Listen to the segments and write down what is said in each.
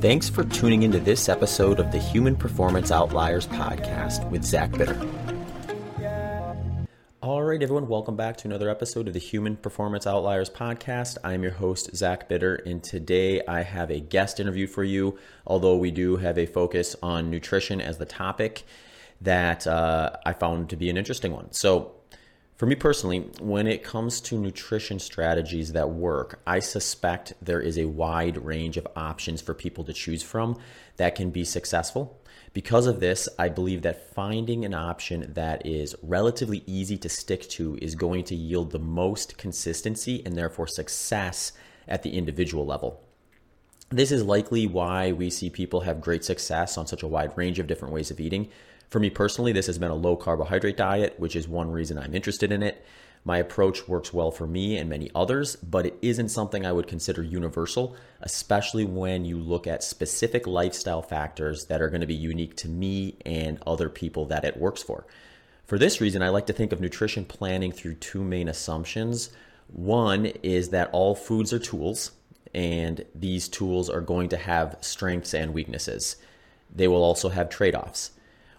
Thanks for tuning into this episode of the Human Performance Outliers podcast with Zach Bitter. All right, everyone, welcome back to another episode of the Human Performance Outliers podcast. I'm your host, Zach Bitter, and today I have a guest interview for you. Although we do have a focus on nutrition as the topic, that uh, I found to be an interesting one. So, for me personally, when it comes to nutrition strategies that work, I suspect there is a wide range of options for people to choose from that can be successful. Because of this, I believe that finding an option that is relatively easy to stick to is going to yield the most consistency and therefore success at the individual level. This is likely why we see people have great success on such a wide range of different ways of eating for me personally, this has been a low carbohydrate diet, which is one reason I'm interested in it. My approach works well for me and many others, but it isn't something I would consider universal, especially when you look at specific lifestyle factors that are going to be unique to me and other people that it works for. For this reason, I like to think of nutrition planning through two main assumptions. One is that all foods are tools, and these tools are going to have strengths and weaknesses. They will also have trade offs.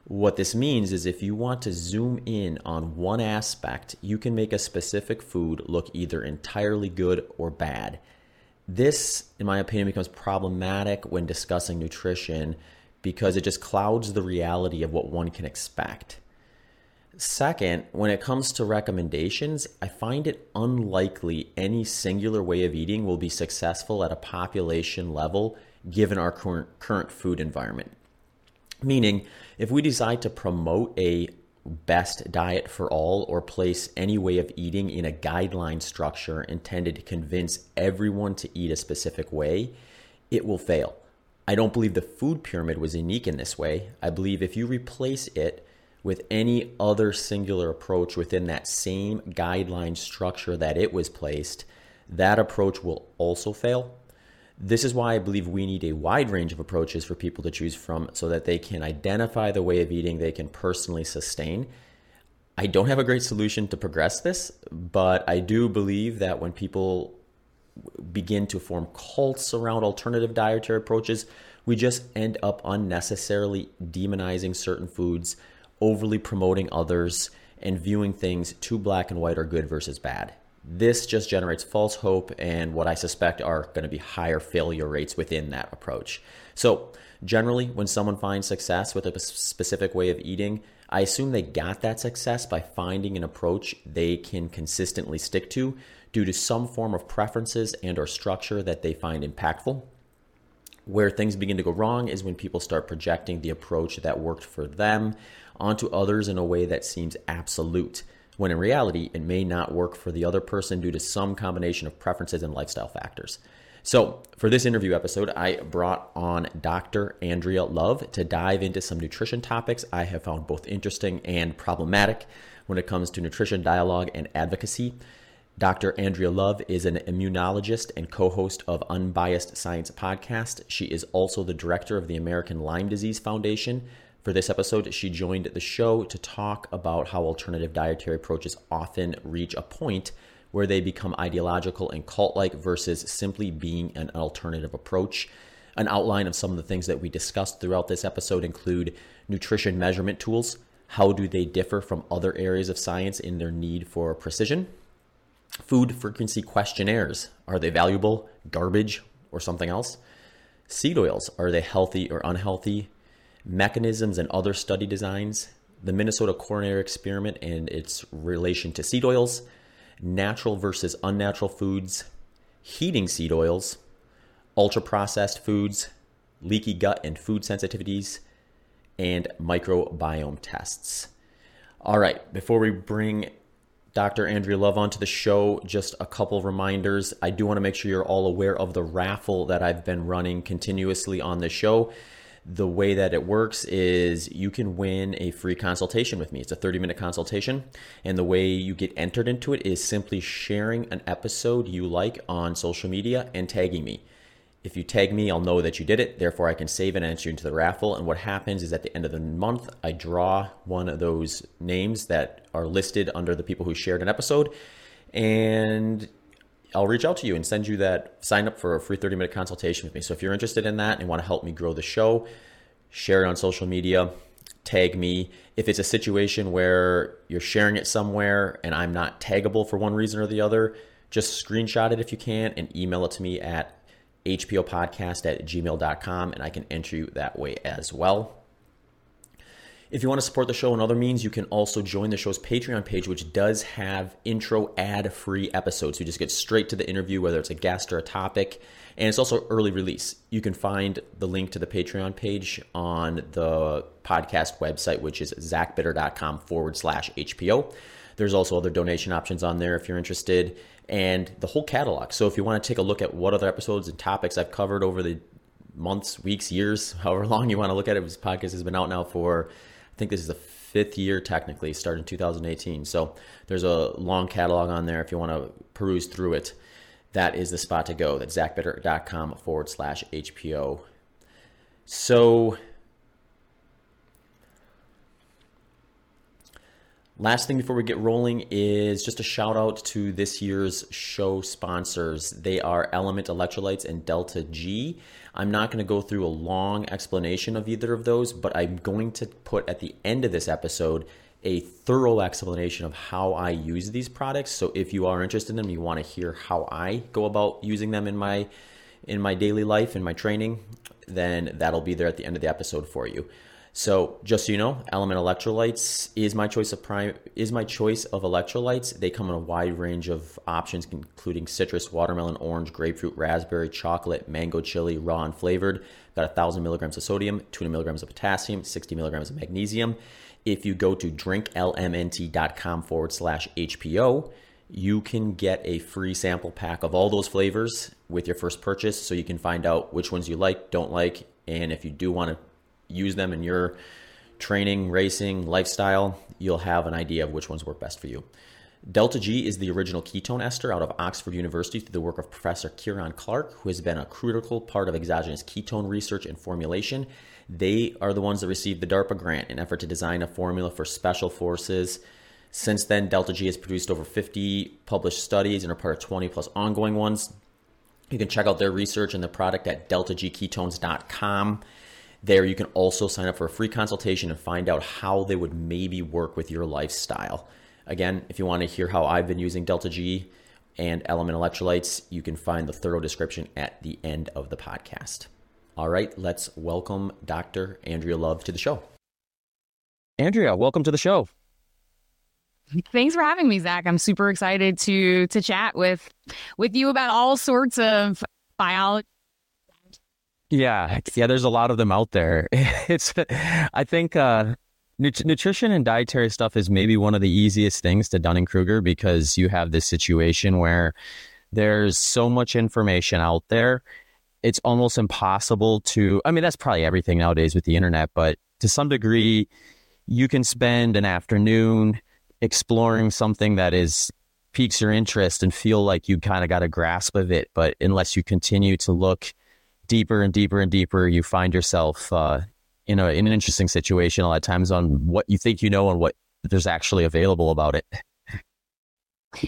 What this means is if you want to zoom in on one aspect, you can make a specific food look either entirely good or bad. This, in my opinion, becomes problematic when discussing nutrition because it just clouds the reality of what one can expect. Second, when it comes to recommendations, I find it unlikely any singular way of eating will be successful at a population level given our current, current food environment. Meaning, if we decide to promote a best diet for all or place any way of eating in a guideline structure intended to convince everyone to eat a specific way, it will fail. I don't believe the food pyramid was unique in this way. I believe if you replace it with any other singular approach within that same guideline structure that it was placed, that approach will also fail this is why I believe we need a wide range of approaches for people to choose from so that they can identify the way of eating they can personally sustain. I don't have a great solution to progress this, but I do believe that when people begin to form cults around alternative dietary approaches, we just end up unnecessarily demonizing certain foods, overly promoting others, and viewing things too black and white or good versus bad. This just generates false hope and what I suspect are going to be higher failure rates within that approach. So, generally, when someone finds success with a specific way of eating, I assume they got that success by finding an approach they can consistently stick to due to some form of preferences and or structure that they find impactful. Where things begin to go wrong is when people start projecting the approach that worked for them onto others in a way that seems absolute when in reality, it may not work for the other person due to some combination of preferences and lifestyle factors. So, for this interview episode, I brought on Dr. Andrea Love to dive into some nutrition topics I have found both interesting and problematic when it comes to nutrition dialogue and advocacy. Dr. Andrea Love is an immunologist and co host of Unbiased Science podcast. She is also the director of the American Lyme Disease Foundation, for this episode, she joined the show to talk about how alternative dietary approaches often reach a point where they become ideological and cult like versus simply being an alternative approach. An outline of some of the things that we discussed throughout this episode include nutrition measurement tools. How do they differ from other areas of science in their need for precision? Food frequency questionnaires. Are they valuable, garbage, or something else? Seed oils. Are they healthy or unhealthy? Mechanisms and other study designs, the Minnesota coronary experiment and its relation to seed oils, natural versus unnatural foods, heating seed oils, ultra processed foods, leaky gut and food sensitivities, and microbiome tests. All right, before we bring Dr. Andrea Love onto the show, just a couple reminders. I do want to make sure you're all aware of the raffle that I've been running continuously on the show the way that it works is you can win a free consultation with me. It's a 30 minute consultation. And the way you get entered into it is simply sharing an episode you like on social media and tagging me. If you tag me, I'll know that you did it. Therefore, I can save and enter you into the raffle. And what happens is at the end of the month, I draw one of those names that are listed under the people who shared an episode. And I'll reach out to you and send you that sign up for a free 30 minute consultation with me. So if you're interested in that and want to help me grow the show, share it on social media, tag me. If it's a situation where you're sharing it somewhere and I'm not taggable for one reason or the other, just screenshot it if you can and email it to me at hpopodcast at gmail.com and I can enter you that way as well. If you want to support the show in other means, you can also join the show's Patreon page, which does have intro ad free episodes. You just get straight to the interview, whether it's a guest or a topic. And it's also early release. You can find the link to the Patreon page on the podcast website, which is zachbitter.com forward slash HPO. There's also other donation options on there if you're interested, and the whole catalog. So if you want to take a look at what other episodes and topics I've covered over the months, weeks, years, however long you want to look at it, this podcast has been out now for think this is the fifth year technically, started in 2018. So there's a long catalog on there if you want to peruse through it. That is the spot to go. That's zachbitter.com forward slash HPO. So Last thing before we get rolling is just a shout out to this year's show sponsors. They are LMNT Electrolytes and Delta G. I'm not going to go through a long explanation of either of those, but I'm going to put at the end of this episode a thorough explanation of how I use these products. So if you are interested in them, you want to hear how I go about using them in my in my daily life in my training, then that'll be there at the end of the episode for you. So just so you know, LMNT Electrolytes is my choice of prime is my choice of electrolytes. They come in a wide range of options, including citrus, watermelon, orange, grapefruit, raspberry, chocolate, mango, chili, raw and flavored. Got thousand milligrams of sodium, 200 milligrams of potassium, 60 milligrams of magnesium. If you go to drinklmnt.com forward slash HPO, you can get a free sample pack of all those flavors with your first purchase so you can find out which ones you like, don't like, and if you do want to use them in your training, racing, lifestyle, you'll have an idea of which ones work best for you. Delta G is the original ketone ester out of Oxford University through the work of Professor Kieran Clarke, who has been a critical part of exogenous ketone research and formulation. They are the ones that received the DARPA grant in effort to design a formula for special forces. Since then, Delta G has produced over 50 published studies and are part of 20 plus ongoing ones. You can check out their research and the product at deltagketones.com. There, you can also sign up for a free consultation and find out how they would maybe work with your lifestyle. Again, if you want to hear how I've been using Delta G and LMNT Electrolytes, you can find the thorough description at the end of the podcast. All right, let's welcome Dr. Andrea Love to the show. Andrea, welcome to the show. Thanks for having me, Zach. I'm super excited to to chat with with you about all sorts of biology yeah, yeah. There's a lot of them out there. It's, I think, uh, nut- nutrition and dietary stuff is maybe one of the easiest things to Dunning Kruger because you have this situation where there's so much information out there. It's almost impossible to. I mean, that's probably everything nowadays with the internet, but to some degree, you can spend an afternoon exploring something that is piques your interest and feel like you kind of got a grasp of it. But unless you continue to look deeper and deeper and deeper, you find yourself uh, in a in an interesting situation a lot of times on what you think you know and what there's actually available about it.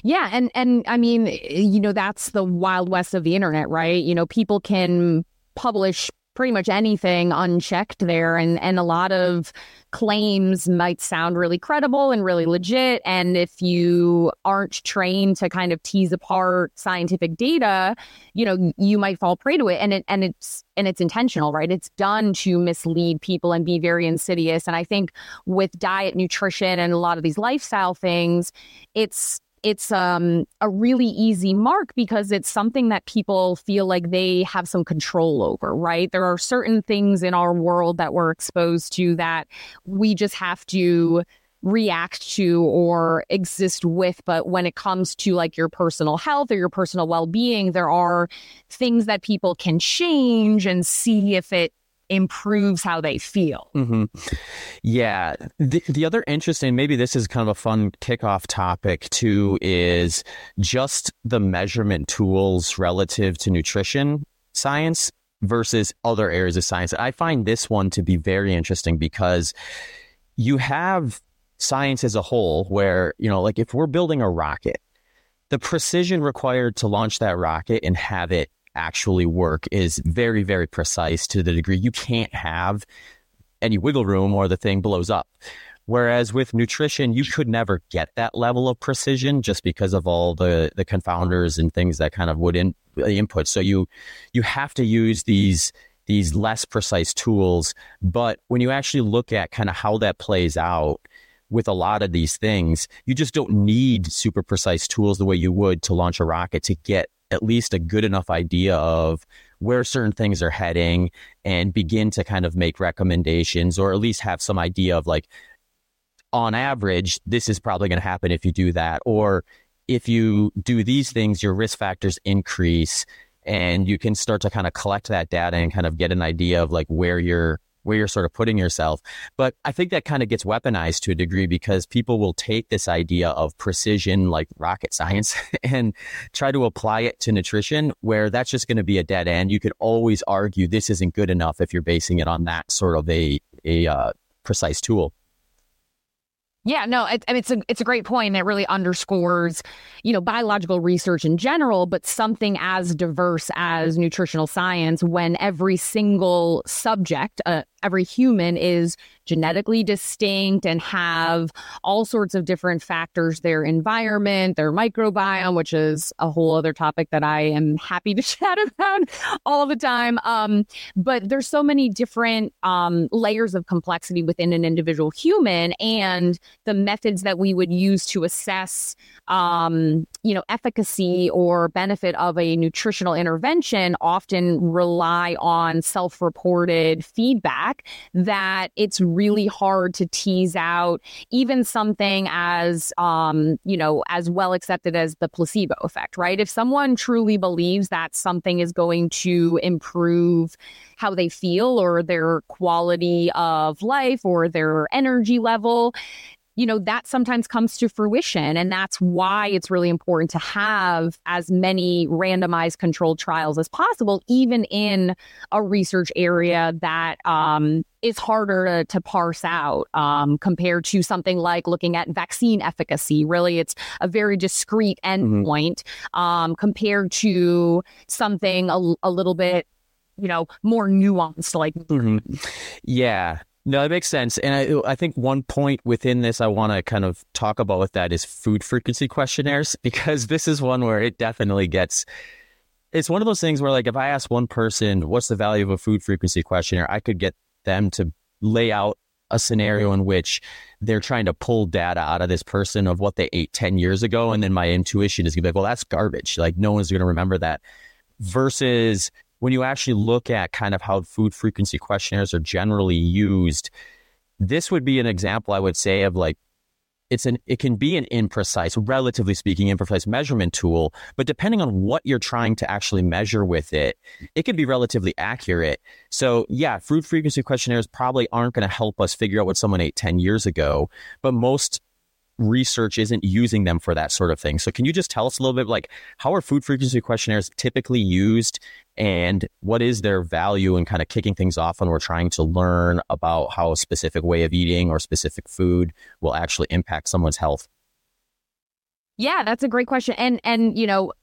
Yeah, and and I mean, you know, that's the wild west of the internet, right? You know, people can publish pretty much anything unchecked there. And and a lot of claims might sound really credible and really legit. And if you aren't trained to kind of tease apart scientific data you know you might fall prey to it. And it and it's and it's intentional right? It's done to mislead people and be very insidious. And i think with diet nutrition and a lot of these lifestyle things it's it's um, a really easy mark because it's something that people feel like they have some control over, right? There are certain things in our world that we're exposed to that we just have to react to or exist with. But when it comes to like your personal health or your personal well being, there are things that people can change and see if it improves how they feel. Mm-hmm. Yeah. The, the other interesting, maybe this is kind of a fun kickoff topic too, is just the measurement tools relative to nutrition science versus other areas of science. I find this one to be very interesting because you have science as a whole where, you know, like if we're building a rocket, the precision required to launch that rocket and have it actually work is very, very precise to the degree you can't have any wiggle room or the thing blows up. Whereas with nutrition, you could never get that level of precision just because of all the, the confounders and things that kind of would in, input. So you you have to use these these less precise tools. But when you actually look at kind of how that plays out with a lot of these things, you just don't need super precise tools the way you would to launch a rocket to get at least a good enough idea of where certain things are heading and begin to kind of make recommendations or at least have some idea of like on average this is probably going to happen if you do that. Or if you do these things your risk factors increase and you can start to kind of collect that data and kind of get an idea of like where you're where you're sort of putting yourself. But I think that kind of gets weaponized to a degree because people will take this idea of precision, like rocket science, and try to apply it to nutrition, where that's just going to be a dead end. You could always argue this isn't good enough if you're basing it on that sort of a a uh, precise tool. Yeah, no, it, it's a it's a great point. It really underscores, you know, biological research in general, but something as diverse as nutritional science, when every single subject, uh, every human is genetically distinct and have all sorts of different factors their environment, their microbiome, which is a whole other topic that I am happy to chat about all the time. Um, but there's so many different um, layers of complexity within an individual human and the methods that we would use to assess um, you know efficacy or benefit of a nutritional intervention often rely on self-reported feedback that it's really hard to tease out even something as um, you know as well accepted as the placebo effect right? If someone truly believes that something is going to improve how they feel or their quality of life or their energy level you know, that sometimes comes to fruition. And that's why it's really important to have as many randomized controlled trials as possible, even in a research area that um, is harder to, to parse out um, compared to something like looking at vaccine efficacy. Really, it's a very discrete mm-hmm. endpoint mm-hmm. um, compared to something a, a little bit you know more nuanced like mm-hmm. yeah no, that makes sense. And I, I think one point within this I want to kind of talk about with that is food frequency questionnaires, because this is one where it definitely gets. It's one of those things where, like, if I ask one person, what's the value of a food frequency questionnaire, I could get them to lay out a scenario in which they're trying to pull data out of this person of what they ate 10 years ago. And then my intuition is going to be like, well, that's garbage. Like, no one's going to remember that. Versus when you actually look at kind of how food frequency questionnaires are generally used, this would be an example, I would say, of like it's an it can be an imprecise, relatively speaking, imprecise measurement tool, but depending on what you're trying to actually measure with it, it can be relatively accurate. So yeah, food frequency questionnaires probably aren't going to help us figure out what someone ate 10 years ago, but most research isn't using them for that sort of thing. So can you just tell us a little bit like how are food frequency questionnaires typically used and what is their value in kind of kicking things off when we're trying to learn about how a specific way of eating or specific food will actually impact someone's health? Yeah, that's a great question. And and you know,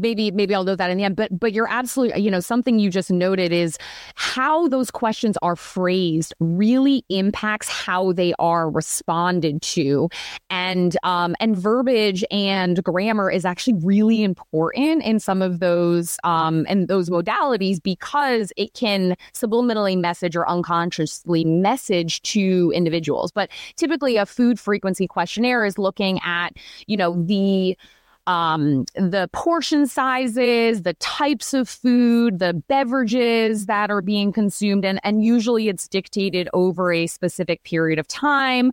maybe maybe I'll note that in the end. But but you're absolutely you know something you just noted is how those questions are phrased really impacts how they are responded to, and um, and verbiage and grammar is actually really important in some of those um, and those modalities because it can subliminally message or unconsciously message to individuals. But typically, a food frequency questionnaire is looking at you know the um, the portion sizes, the types of food, the beverages that are being consumed, and, and usually it's dictated over a specific period of time.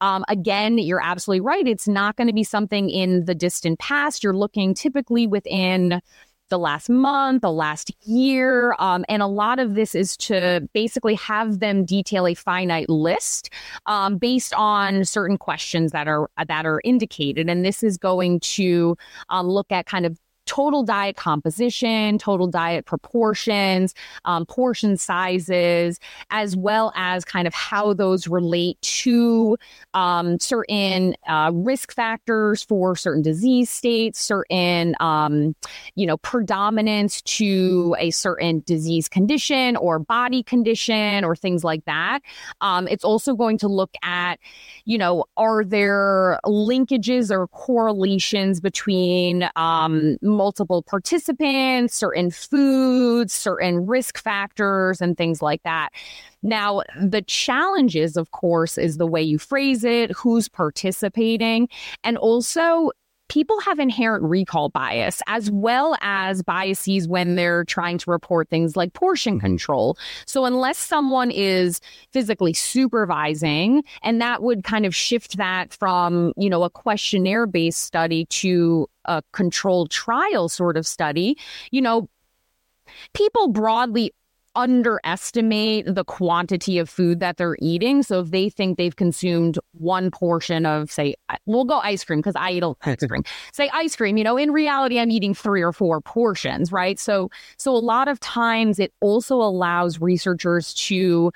Um, again, you're absolutely right. It's not going to be something in the distant past. You're looking typically within the last month, the last year. Um, and a lot of this is to basically have them detail a finite list um, based on certain questions that are that are indicated. And this is going to um, look at kind of total diet composition, total diet proportions, um, portion sizes, as well as kind of how those relate to um, certain uh, risk factors for certain disease states, certain, um, you know, predominance to a certain disease condition or body condition or things like that. Um, it's also going to look at, you know, are there linkages or correlations between um, multiple participants, certain foods, certain risk factors, and things like that. Now, the challenges, of course, is the way you phrase it, who's participating, and also people have inherent recall bias as well as biases when they're trying to report things like portion mm-hmm. control. So unless someone is physically supervising and that would kind of shift that from, you know, a questionnaire based study to a controlled trial sort of study, you know, people broadly underestimate the quantity of food that they're eating. So if they think they've consumed one portion of, say, we'll go ice cream because I eat ice cream. say ice cream, you know, in reality, I'm eating three or four portions, right? So, so a lot of times it also allows researchers to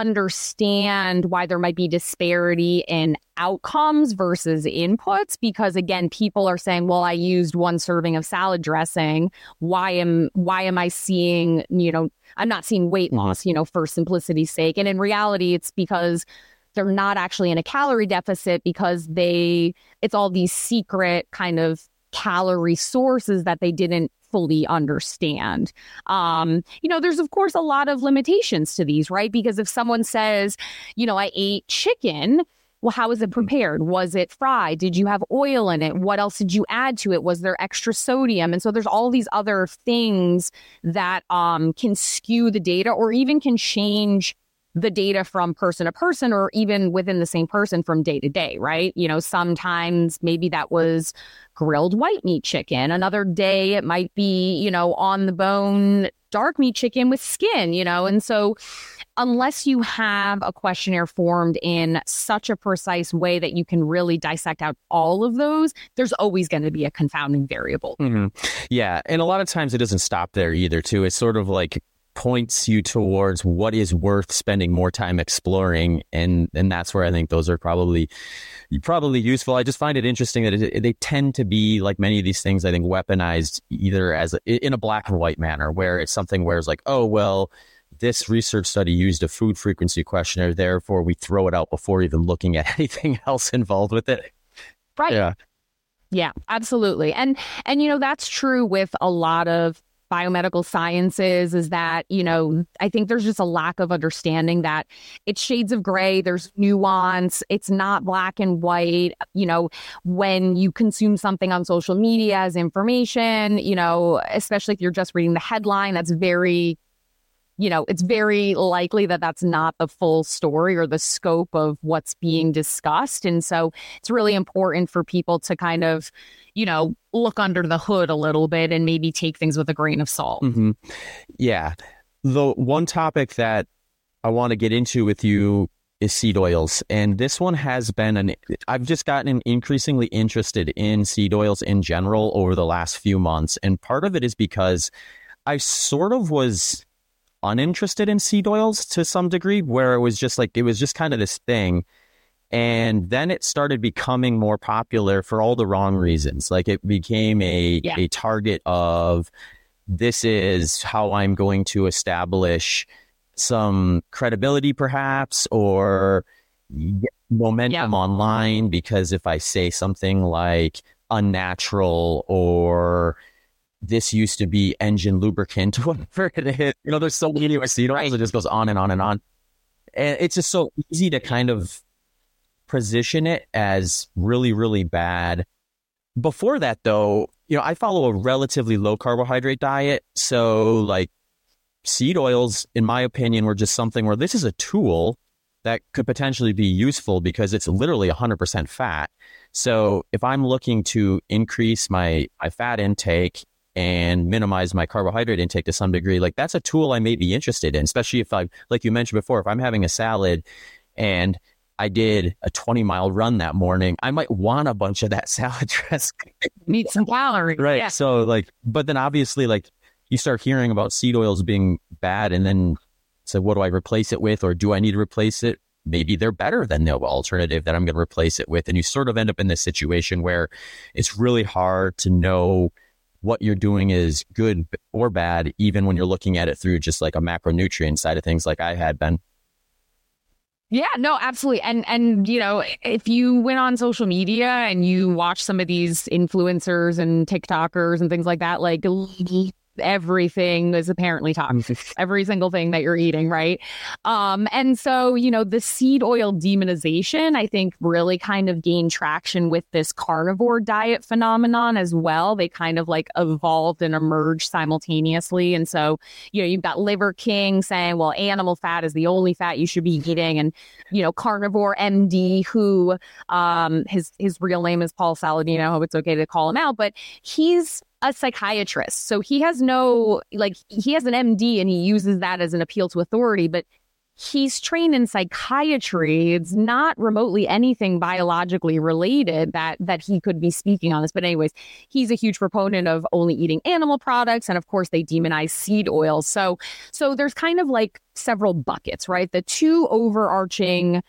understand why there might be disparity in outcomes versus inputs because again people are saying well I used one serving of salad dressing why am why am I seeing you know I'm not seeing weight mm-hmm. loss, you know, for simplicity's sake. And in reality, it's because they're not actually in a calorie deficit because they, it's all these secret kind of calorie sources that they didn't fully understand. Um, you know, there's of course a lot of limitations to these, right? Because if someone says, you know, I ate chicken, well, how was it prepared? Was it fried? Did you have oil in it? What else did you add to it? Was there extra sodium? And so there's all these other things that um, can skew the data or even can change the data from person to person or even within the same person from day to day, right? You know, sometimes maybe that was grilled white meat chicken. Another day it might be, you know, on the bone dark meat chicken with skin, you know? And so unless you have a questionnaire formed in such a precise way that you can really dissect out all of those, there's always going to be a confounding variable. Mm-hmm. Yeah. And a lot of times it doesn't stop there either, too. It's sort of like points you towards what is worth spending more time exploring and and that's where i think those are probably probably useful i just find it interesting that it, they tend to be like many of these things i think weaponized either as a, in a black and white manner where it's something where it's like oh well this research study used a food frequency questionnaire, therefore we throw it out before even looking at anything else involved with it. Right. Yeah. Yeah, absolutely. And and you know that's true with a lot of biomedical sciences is that, you know, I think there's just a lack of understanding that it's shades of gray, there's nuance, it's not black and white. You know, when you consume something on social media as information, you know, especially if you're just reading the headline, that's very you know, it's very likely that that's not the full story or the scope of what's being discussed. And so it's really important for people to kind of, you know, look under the hood a little bit and maybe take things with a grain of salt. Mm-hmm. Yeah. The one topic that I want to get into with you is seed oils. And this one has been an, I've just gotten increasingly interested in seed oils in general over the last few months. And part of it is because I sort of was uninterested in seed oils to some degree, where it was just like, it was just kind of this thing. And then it started becoming more popular for all the wrong reasons. Like it became a, yeah. a target of this is how I'm going to establish some credibility, perhaps, or momentum yeah. online. Because if I say something like unnatural or this used to be engine lubricant, whatever it is. You know, there's so many seed oils, it just goes on and on and on. And it's just so easy to kind of position it as really, really bad. Before that, though, you know, I follow a relatively low carbohydrate diet. So, like, seed oils, in my opinion, were just something where this is a tool that could potentially be useful because it's literally 100% fat. So, if I'm looking to increase my, my fat intake and minimize my carbohydrate intake to some degree, like that's a tool I may be interested in, especially if I, like you mentioned before, if I'm having a salad and I did a 20 mile run that morning, I might want a bunch of that salad dressing. Need some calories. Right. Yeah. So like, but then obviously like you start hearing about seed oils being bad and then so what do I replace it with? Or do I need to replace it? Maybe they're better than the alternative that I'm going to replace it with. And you sort of end up in this situation where it's really hard to know what you're doing is good or bad, even when you're looking at it through just like a macronutrient side of things, like I had been. Yeah, no, absolutely. And and you know, if you went on social media and you watch some of these influencers and TikTokers and things like that, like everything is apparently toxic. Every single thing that you're eating right? Um and so you know the seed oil demonization i think really kind of gained traction with this carnivore diet phenomenon as well. They kind of like evolved and emerged simultaneously. And so you know you've got liver king saying well animal fat is the only fat you should be eating. And you know carnivore md who um his his real name is paul saladino I hope it's okay to call him out but he's a psychiatrist. So he has no, like, he has an MD and he uses that as an appeal to authority, but he's trained in psychiatry. It's not remotely anything biologically related that that he could be speaking on this. But anyways, he's a huge proponent of only eating animal products, and of course they demonize seed oils. So so there's kind of like several buckets, right? The two overarching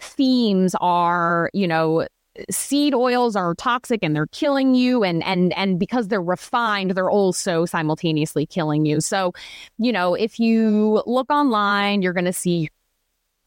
themes are, you know, seed oils are toxic and they're killing you and and and because they're refined they're also simultaneously killing you. So you know if you look online you're going to see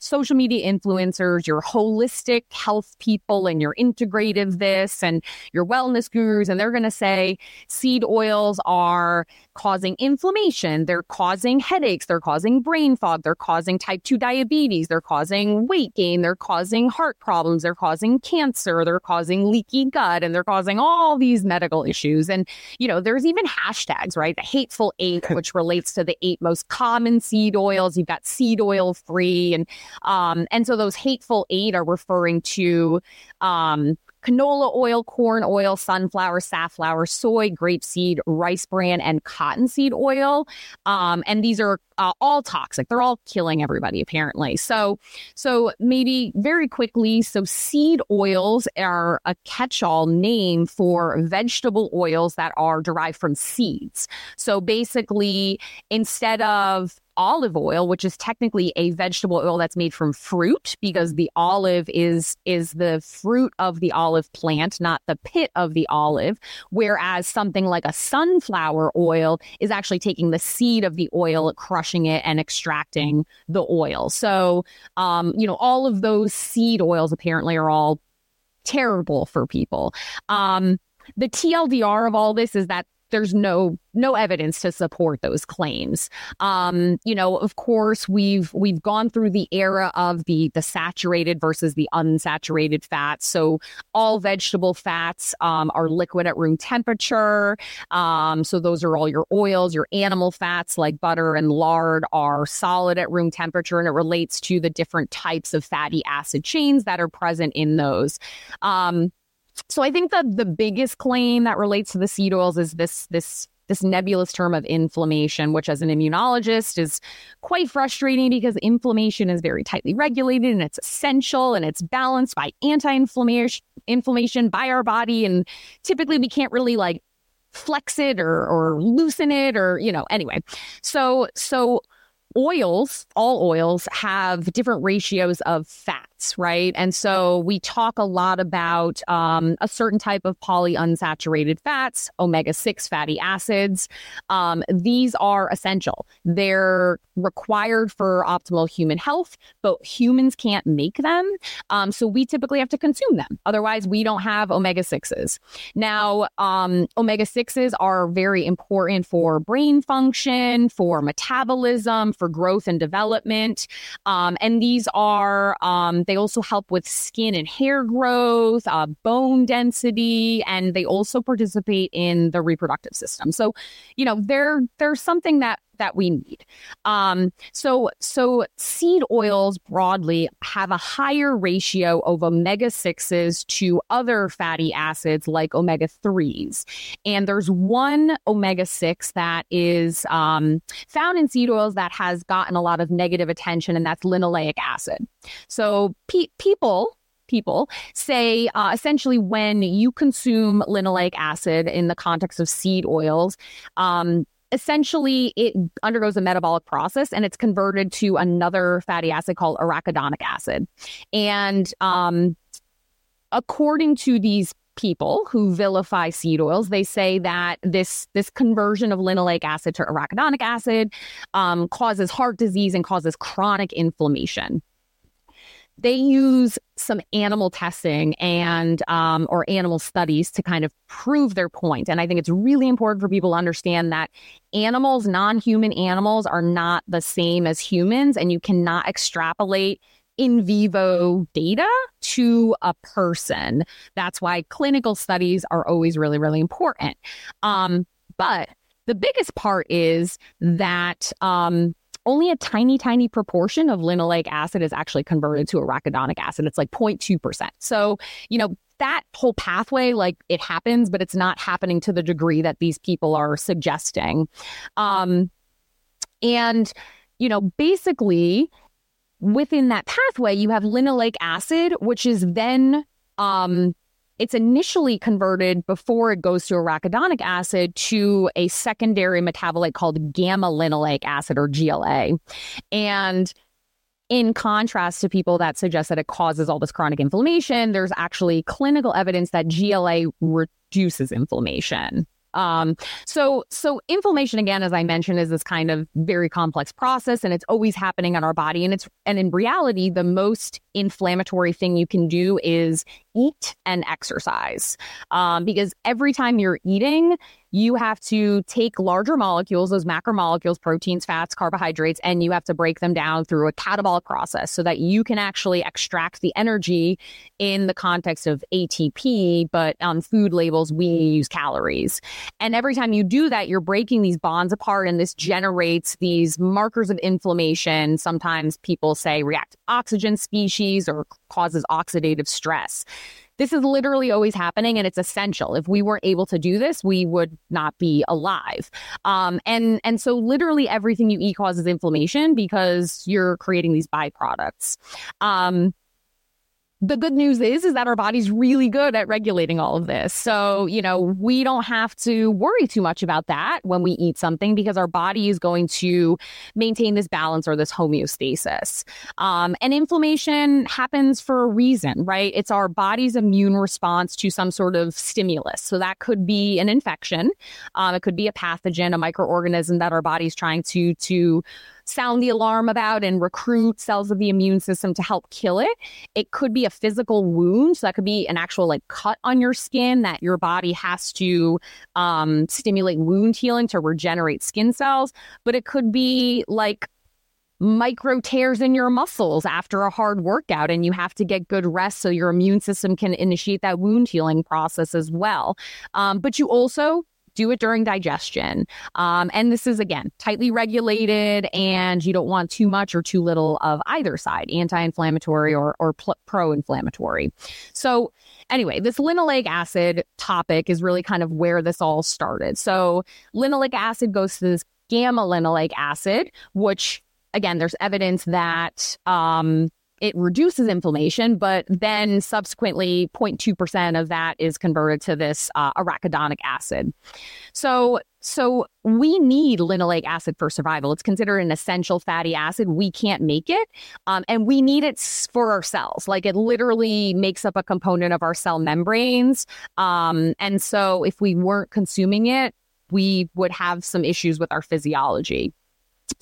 social media influencers, your holistic health people, and your integrative this and your wellness gurus, and they're going to say seed oils are causing inflammation, they're causing headaches, they're causing brain fog, they're causing type 2 diabetes, they're causing weight gain, they're causing heart problems, they're causing cancer, they're causing leaky gut, and they're causing all these medical issues. And, you know, there's even hashtags, right? The hateful eight, which relates to the eight most common seed oils. You've got seed oil free and um, and so those hateful eight are referring to um, canola oil, corn oil, sunflower, safflower, soy, grapeseed, rice bran, and cottonseed oil. Um, and these are uh, all toxic. They're all killing everybody apparently. So, so maybe very quickly. So seed oils are a catch-all name for vegetable oils that are derived from seeds. So basically, instead of olive oil, which is technically a vegetable oil that's made from fruit because the olive is is the fruit of the olive plant, not the pit of the olive, whereas something like a sunflower oil is actually taking the seed of the oil, crushing it and extracting the oil. So, um, you know, all of those seed oils apparently are all terrible for people. Um, the TLDR of all this is that there's no no evidence to support those claims. Um, you know, of course, we've we've gone through the era of the the saturated versus the unsaturated fats. So all vegetable fats um, are liquid at room temperature. Um, so those are all your oils. Your animal fats like butter and lard are solid at room temperature, and it relates to the different types of fatty acid chains that are present in those. Um, so I think that the biggest claim that relates to the seed oils is this this this nebulous term of inflammation, which as an immunologist is quite frustrating because inflammation is very tightly regulated and it's essential and it's balanced by anti-inflammation inflammation by our body. And typically we can't really like flex it or or loosen it or, you know, anyway. So so oils, all oils have different ratios of right? And so we talk a lot about um, a certain type of polyunsaturated fats, omega 6 fatty acids. Um, these are essential. They're required for optimal human health, but humans can't make them. Um, so we typically have to consume them. Otherwise, we don't have omega 6s. Now, um, omega 6s are very important for brain function, for metabolism, for growth and development. Um, and these are, um, they also help with skin and hair growth, uh, bone density, and they also participate in the reproductive system. So, you know, they're, they're something that that we need. Um, so, so seed oils broadly have a higher ratio of omega 6s to other fatty acids like omega 3s. And there's one omega 6 that is um, found in seed oils that has gotten a lot of negative attention, and that's linoleic acid. So, pe- people people say uh, essentially when you consume linoleic acid in the context of seed oils, um, essentially it undergoes a metabolic process and it's converted to another fatty acid called arachidonic acid. And um, according to these people who vilify seed oils, they say that this this conversion of linoleic acid to arachidonic acid um, causes heart disease and causes chronic inflammation they use some animal testing and um, or animal studies to kind of prove their point. And i think it's really important for people to understand that animals non-human animals are not the same as humans and you cannot extrapolate in vivo data to a person. That's why clinical studies are always really really important. Um, but the biggest part is that um, only a tiny, tiny proportion of linoleic acid is actually converted to arachidonic acid. It's like 0.2%. So, you know, that whole pathway, like it happens, but it's not happening to the degree that these people are suggesting. Um, and, you know, basically, within that pathway, you have linoleic acid, which is then um, it's initially converted before it goes to arachidonic acid to a secondary metabolite called gamma linoleic acid or GLA. And in contrast to people that suggest that it causes all this chronic inflammation, there's actually clinical evidence that GLA reduces inflammation. Um, so, so inflammation again, as I mentioned, is this kind of very complex process, and it's always happening in our body. And it's and in reality, the most inflammatory thing you can do is eat and exercise, um, because every time you're eating, you have to take larger molecules, those macromolecules, proteins, fats, carbohydrates, and you have to break them down through a catabolic process so that you can actually extract the energy in the context of ATP. But on food labels, we use calories. And every time you do that, you're breaking these bonds apart, and this generates these markers of inflammation. Sometimes people say reactive oxygen species or causes oxidative stress. This is literally always happening and it's essential. If we weren't able to do this, we would not be alive. Um, and, and so literally everything you eat causes inflammation because you're creating these byproducts. Um, the good news is is that our body's really good at regulating all of this. So, you know, we don't have to worry too much about that when we eat something because our body is going to maintain this balance or this homeostasis. Um, and inflammation happens for a reason, right? It's our body's immune response to some sort of stimulus. So that could be an infection. Um, it could be a pathogen, a microorganism that our body's trying to to sound the alarm about and recruit cells of the immune system to help kill it. It could be a physical wound. So that could be an actual like cut on your skin that your body has to um, stimulate wound healing to regenerate skin cells. But it could be like micro tears in your muscles after a hard workout and you have to get good rest so your immune system can initiate that wound healing process as well. Um, but you also do it during digestion. Um, and this is, again, tightly regulated, and you don't want too much or too little of either side, anti inflammatory or, or pl- pro inflammatory. So, anyway, this linoleic acid topic is really kind of where this all started. So, linoleic acid goes to this gamma linoleic acid, which, again, there's evidence that. Um, it reduces inflammation, but then subsequently 0.2% of that is converted to this uh, arachidonic acid. So, so we need linoleic acid for survival. It's considered an essential fatty acid. We can't make it, um, and we need it for our cells. Like it literally makes up a component of our cell membranes. Um, and so, if we weren't consuming it, we would have some issues with our physiology.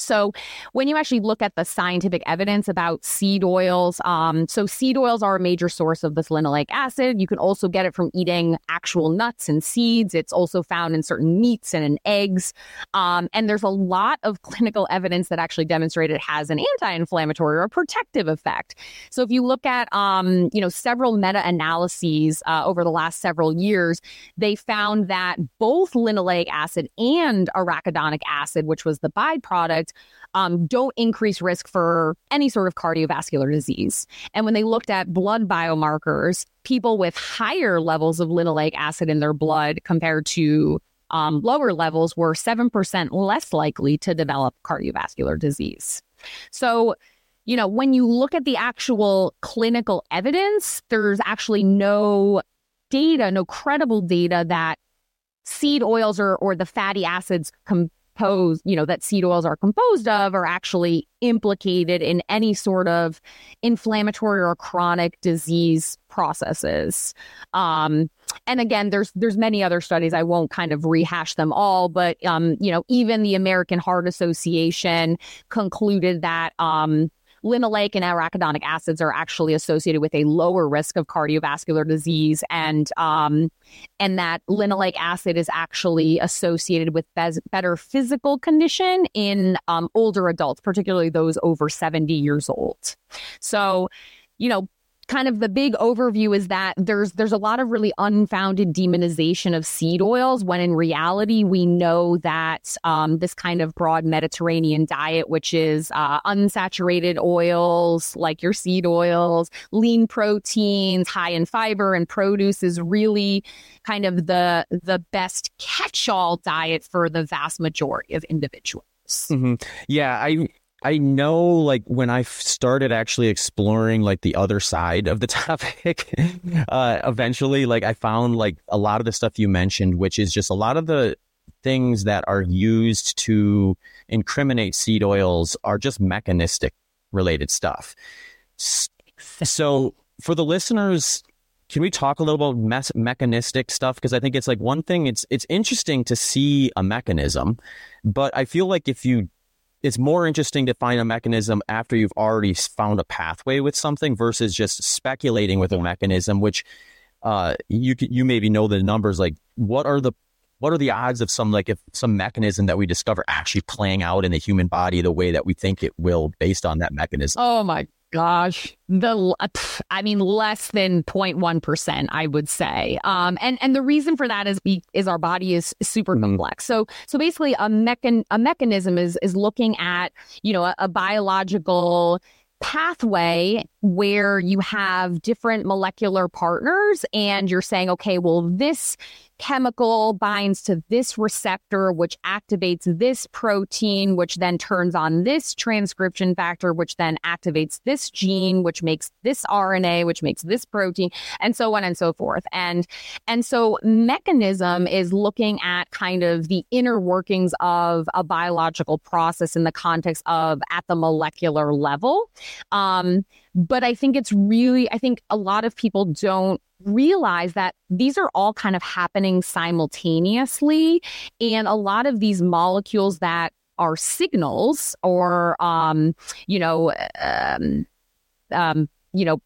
So, when you actually look at the scientific evidence about seed oils, um, so seed oils are a major source of this linoleic acid. You can also get it from eating actual nuts and seeds. It's also found in certain meats and in eggs. Um, and there's a lot of clinical evidence that actually demonstrate it has an anti-inflammatory or protective effect. So, if you look at, um, you know, several meta-analyses uh, over the last several years, they found that both linoleic acid and arachidonic acid, which was the byproduct um, don't increase risk for any sort of cardiovascular disease. And when they looked at blood biomarkers, people with higher levels of linoleic acid in their blood compared to um, lower levels were 7% less likely to develop cardiovascular disease. So, you know, when you look at the actual clinical evidence, there's actually no data, no credible data that seed oils or, or the fatty acids com- composed, you know, that seed oils are composed of are actually implicated in any sort of inflammatory or chronic disease processes. Um, and again, there's there's many other studies. I won't kind of rehash them all, but um, you know, even the American Heart Association concluded that um, linoleic and arachidonic acids are actually associated with a lower risk of cardiovascular disease, and um, and that linoleic acid is actually associated with be- better physical condition in um, older adults, particularly those over seventy years old. So, you know, kind of the big overview is that there's there's a lot of really unfounded demonization of seed oils when in reality we know that um, this kind of broad Mediterranean diet, which is uh, unsaturated oils like your seed oils, lean proteins, high in fiber and produce, is really kind of the the best catch-all diet for the vast majority of individuals. Mm-hmm. Yeah, I I know like when I started actually exploring like the other side of the topic, uh, eventually like I found like a lot of the stuff you mentioned, which is just a lot of the things that are used to incriminate seed oils are just mechanistic related stuff. So for the listeners, can we talk a little about mes- mechanistic stuff? Because I think it's like one thing. It's it's interesting to see a mechanism, but I feel like if you it's more interesting to find a mechanism after you've already found a pathway with something versus just speculating with a mechanism, which uh, you you maybe know the numbers. Like, what are the what are the odds of some like if some mechanism that we discover actually playing out in the human body the way that we think it will based on that mechanism? Oh my gosh the i mean less than 0.1% i would say um and and the reason for that is be, is our body is super mm-hmm. complex so so basically a mechan a mechanism is is looking at you know a, a biological pathway where you have different molecular partners and you're saying okay well this chemical binds to this receptor, which activates this protein, which then turns on this transcription factor, which then activates this gene, which makes this RNA, which makes this protein, and so on and so forth. And and so mechanism is looking at kind of the inner workings of a biological process in the context of at the molecular level. Um, but I think it's really, I think a lot of people don't realize that these are all kind of happening simultaneously. And a lot of these molecules that are signals or, um, you know, um, um, you know,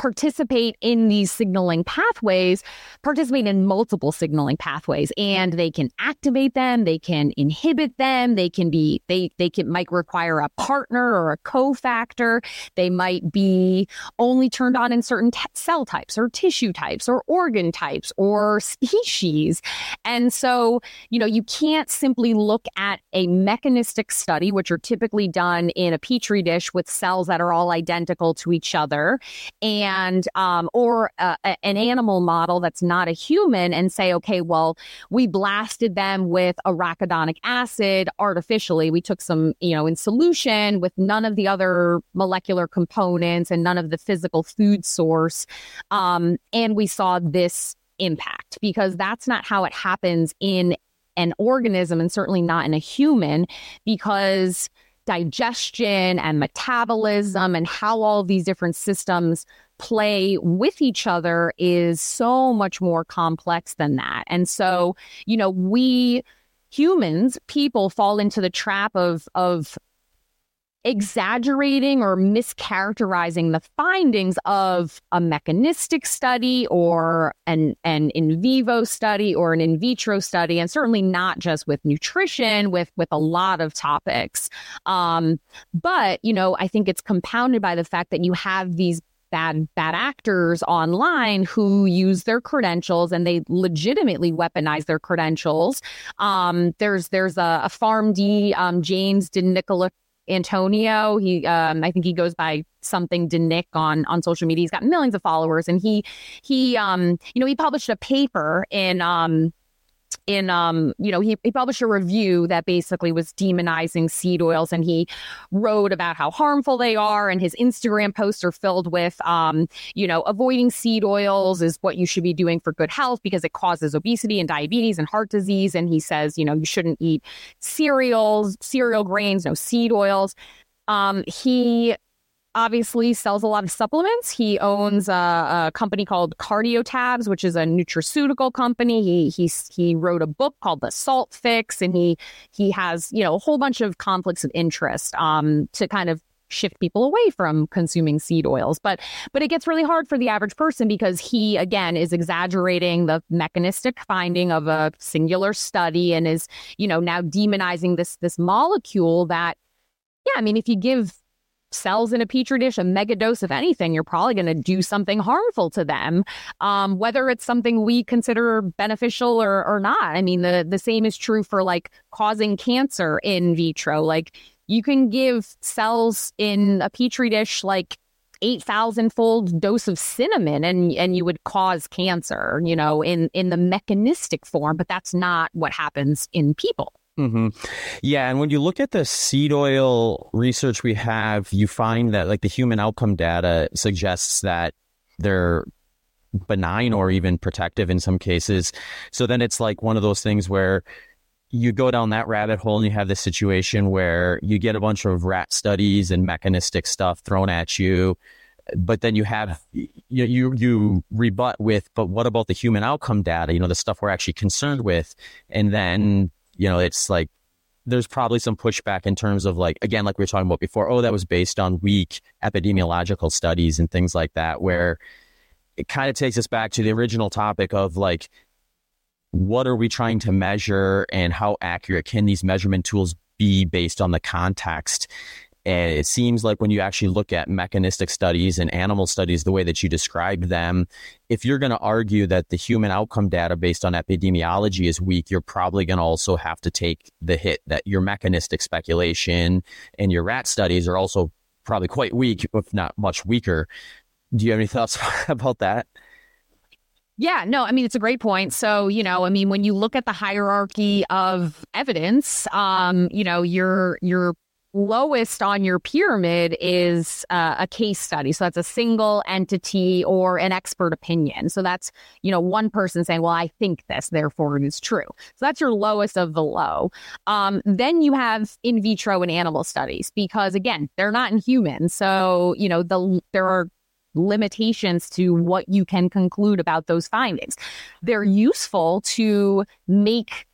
participate in these signaling pathways, participate in multiple signaling pathways, and they can activate them, they can inhibit them, they can be they they can might require a partner or a cofactor. They might be only turned on in certain t- cell types or tissue types or organ types or species. And so, you know, you can't simply look at a mechanistic study, which are typically done in a petri dish with cells that are all identical to each other and and um, or uh, an animal model that's not a human and say, okay, well, we blasted them with arachidonic acid artificially. We took some, you know, in solution with none of the other molecular components and none of the physical food source, um, and we saw this impact because that's not how it happens in an organism and certainly not in a human because digestion and metabolism and how all these different systems play with each other is so much more complex than that. And so, you know, we humans, people fall into the trap of of exaggerating or mischaracterizing the findings of a mechanistic study or an, an in vivo study or an in vitro study, and certainly not just with nutrition, with, with a lot of topics. Um, but, you know, I think it's compounded by the fact that you have these bad bad actors online who use their credentials and they legitimately weaponize their credentials. Um, there's there's a, a PharmD um, James DeNicola Antonio. He, um, I think he goes by something DiNic on on social media. He's got millions of followers, and he he um, you know he published a paper in um, in um you know he, he published a review that basically was demonizing seed oils and he wrote about how harmful they are and his instagram posts are filled with um you know avoiding seed oils is what you should be doing for good health because it causes obesity and diabetes and heart disease. And he says you know you shouldn't eat cereals cereal grains no seed oils. Um he obviously sells a lot of supplements. He owns a, a, company called Cardio Tabs, which is a nutraceutical company. He he he wrote a book called The Salt Fix, and he he has you know a whole bunch of conflicts of interest um, to kind of shift people away from consuming seed oils but but it gets really hard for the average person because he again is exaggerating the mechanistic finding of a singular study and is you know now demonizing this this molecule that yeah i mean if you give cells in a petri dish, a mega dose of anything, you're probably going to do something harmful to them, um, whether it's something we consider beneficial or, or not. I mean, the, the same is true for like causing cancer in vitro. Like you can give cells in a petri dish like 8,000 fold dose of cinnamon and and you would cause cancer, you know, in in the mechanistic form, but that's not what happens in people. Mm-hmm. Yeah, and when you look at the seed oil research we have, you find that like the human outcome data suggests that they're benign or even protective in some cases. So then it's like one of those things where you go down that rabbit hole and you have this situation where you get a bunch of rat studies and mechanistic stuff thrown at you but then you have you you you rebut with but what about the human outcome data you know the stuff we're actually concerned with and then you know, it's like there's probably some pushback in terms of like again like we were talking about before oh that was based on weak epidemiological studies and things like that where it kind of takes us back to the original topic of like what are we trying to measure and how accurate can these measurement tools be based on the context and it seems like when you actually look at mechanistic studies and animal studies, the way that you described them, if you're going to argue that the human outcome data based on epidemiology is weak, you're probably going to also have to take the hit that your mechanistic speculation and your rat studies are also probably quite weak, if not much weaker. Do you have any thoughts about that? Yeah, no, I mean, it's a great point. So, you know, I mean, when you look at the hierarchy of evidence, um, you know, you're, you're lowest on your pyramid is uh, a case study. So that's a single entity or an expert opinion. So that's, you know, one person saying, well, I think this, therefore it is true. So that's your lowest of the low. Um, then you have in vitro and animal studies because, again, they're not in humans. So, you know, the there are limitations to what you can conclude about those findings. They're useful to make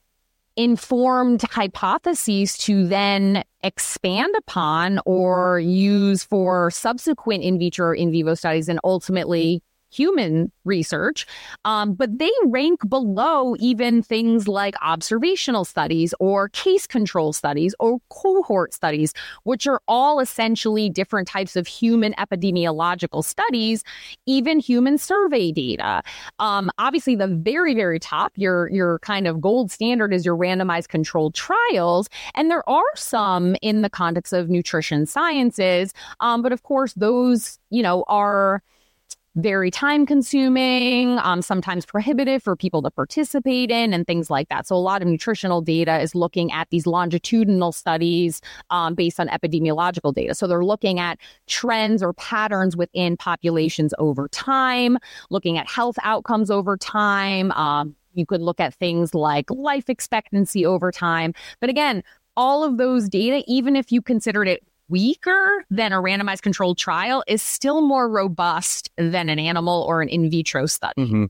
informed hypotheses to then expand upon or use for subsequent in vitro or in vivo studies and ultimately human research, um, but they rank below even things like observational studies or case control studies or cohort studies, which are all essentially different types of human epidemiological studies, even human survey data. Um, obviously, the very, very top, your your kind of gold standard is your randomized controlled trials, and there are some in the context of nutrition sciences, um, but of course, those you know are very time consuming, um, sometimes prohibitive for people to participate in, and things like that. So, a lot of nutritional data is looking at these longitudinal studies um, based on epidemiological data. So, they're looking at trends or patterns within populations over time, looking at health outcomes over time. Um, you could look at things like life expectancy over time. But again, all of those data, even if you considered it weaker than a randomized controlled trial is still more robust than an animal or an in vitro study. Mm-hmm.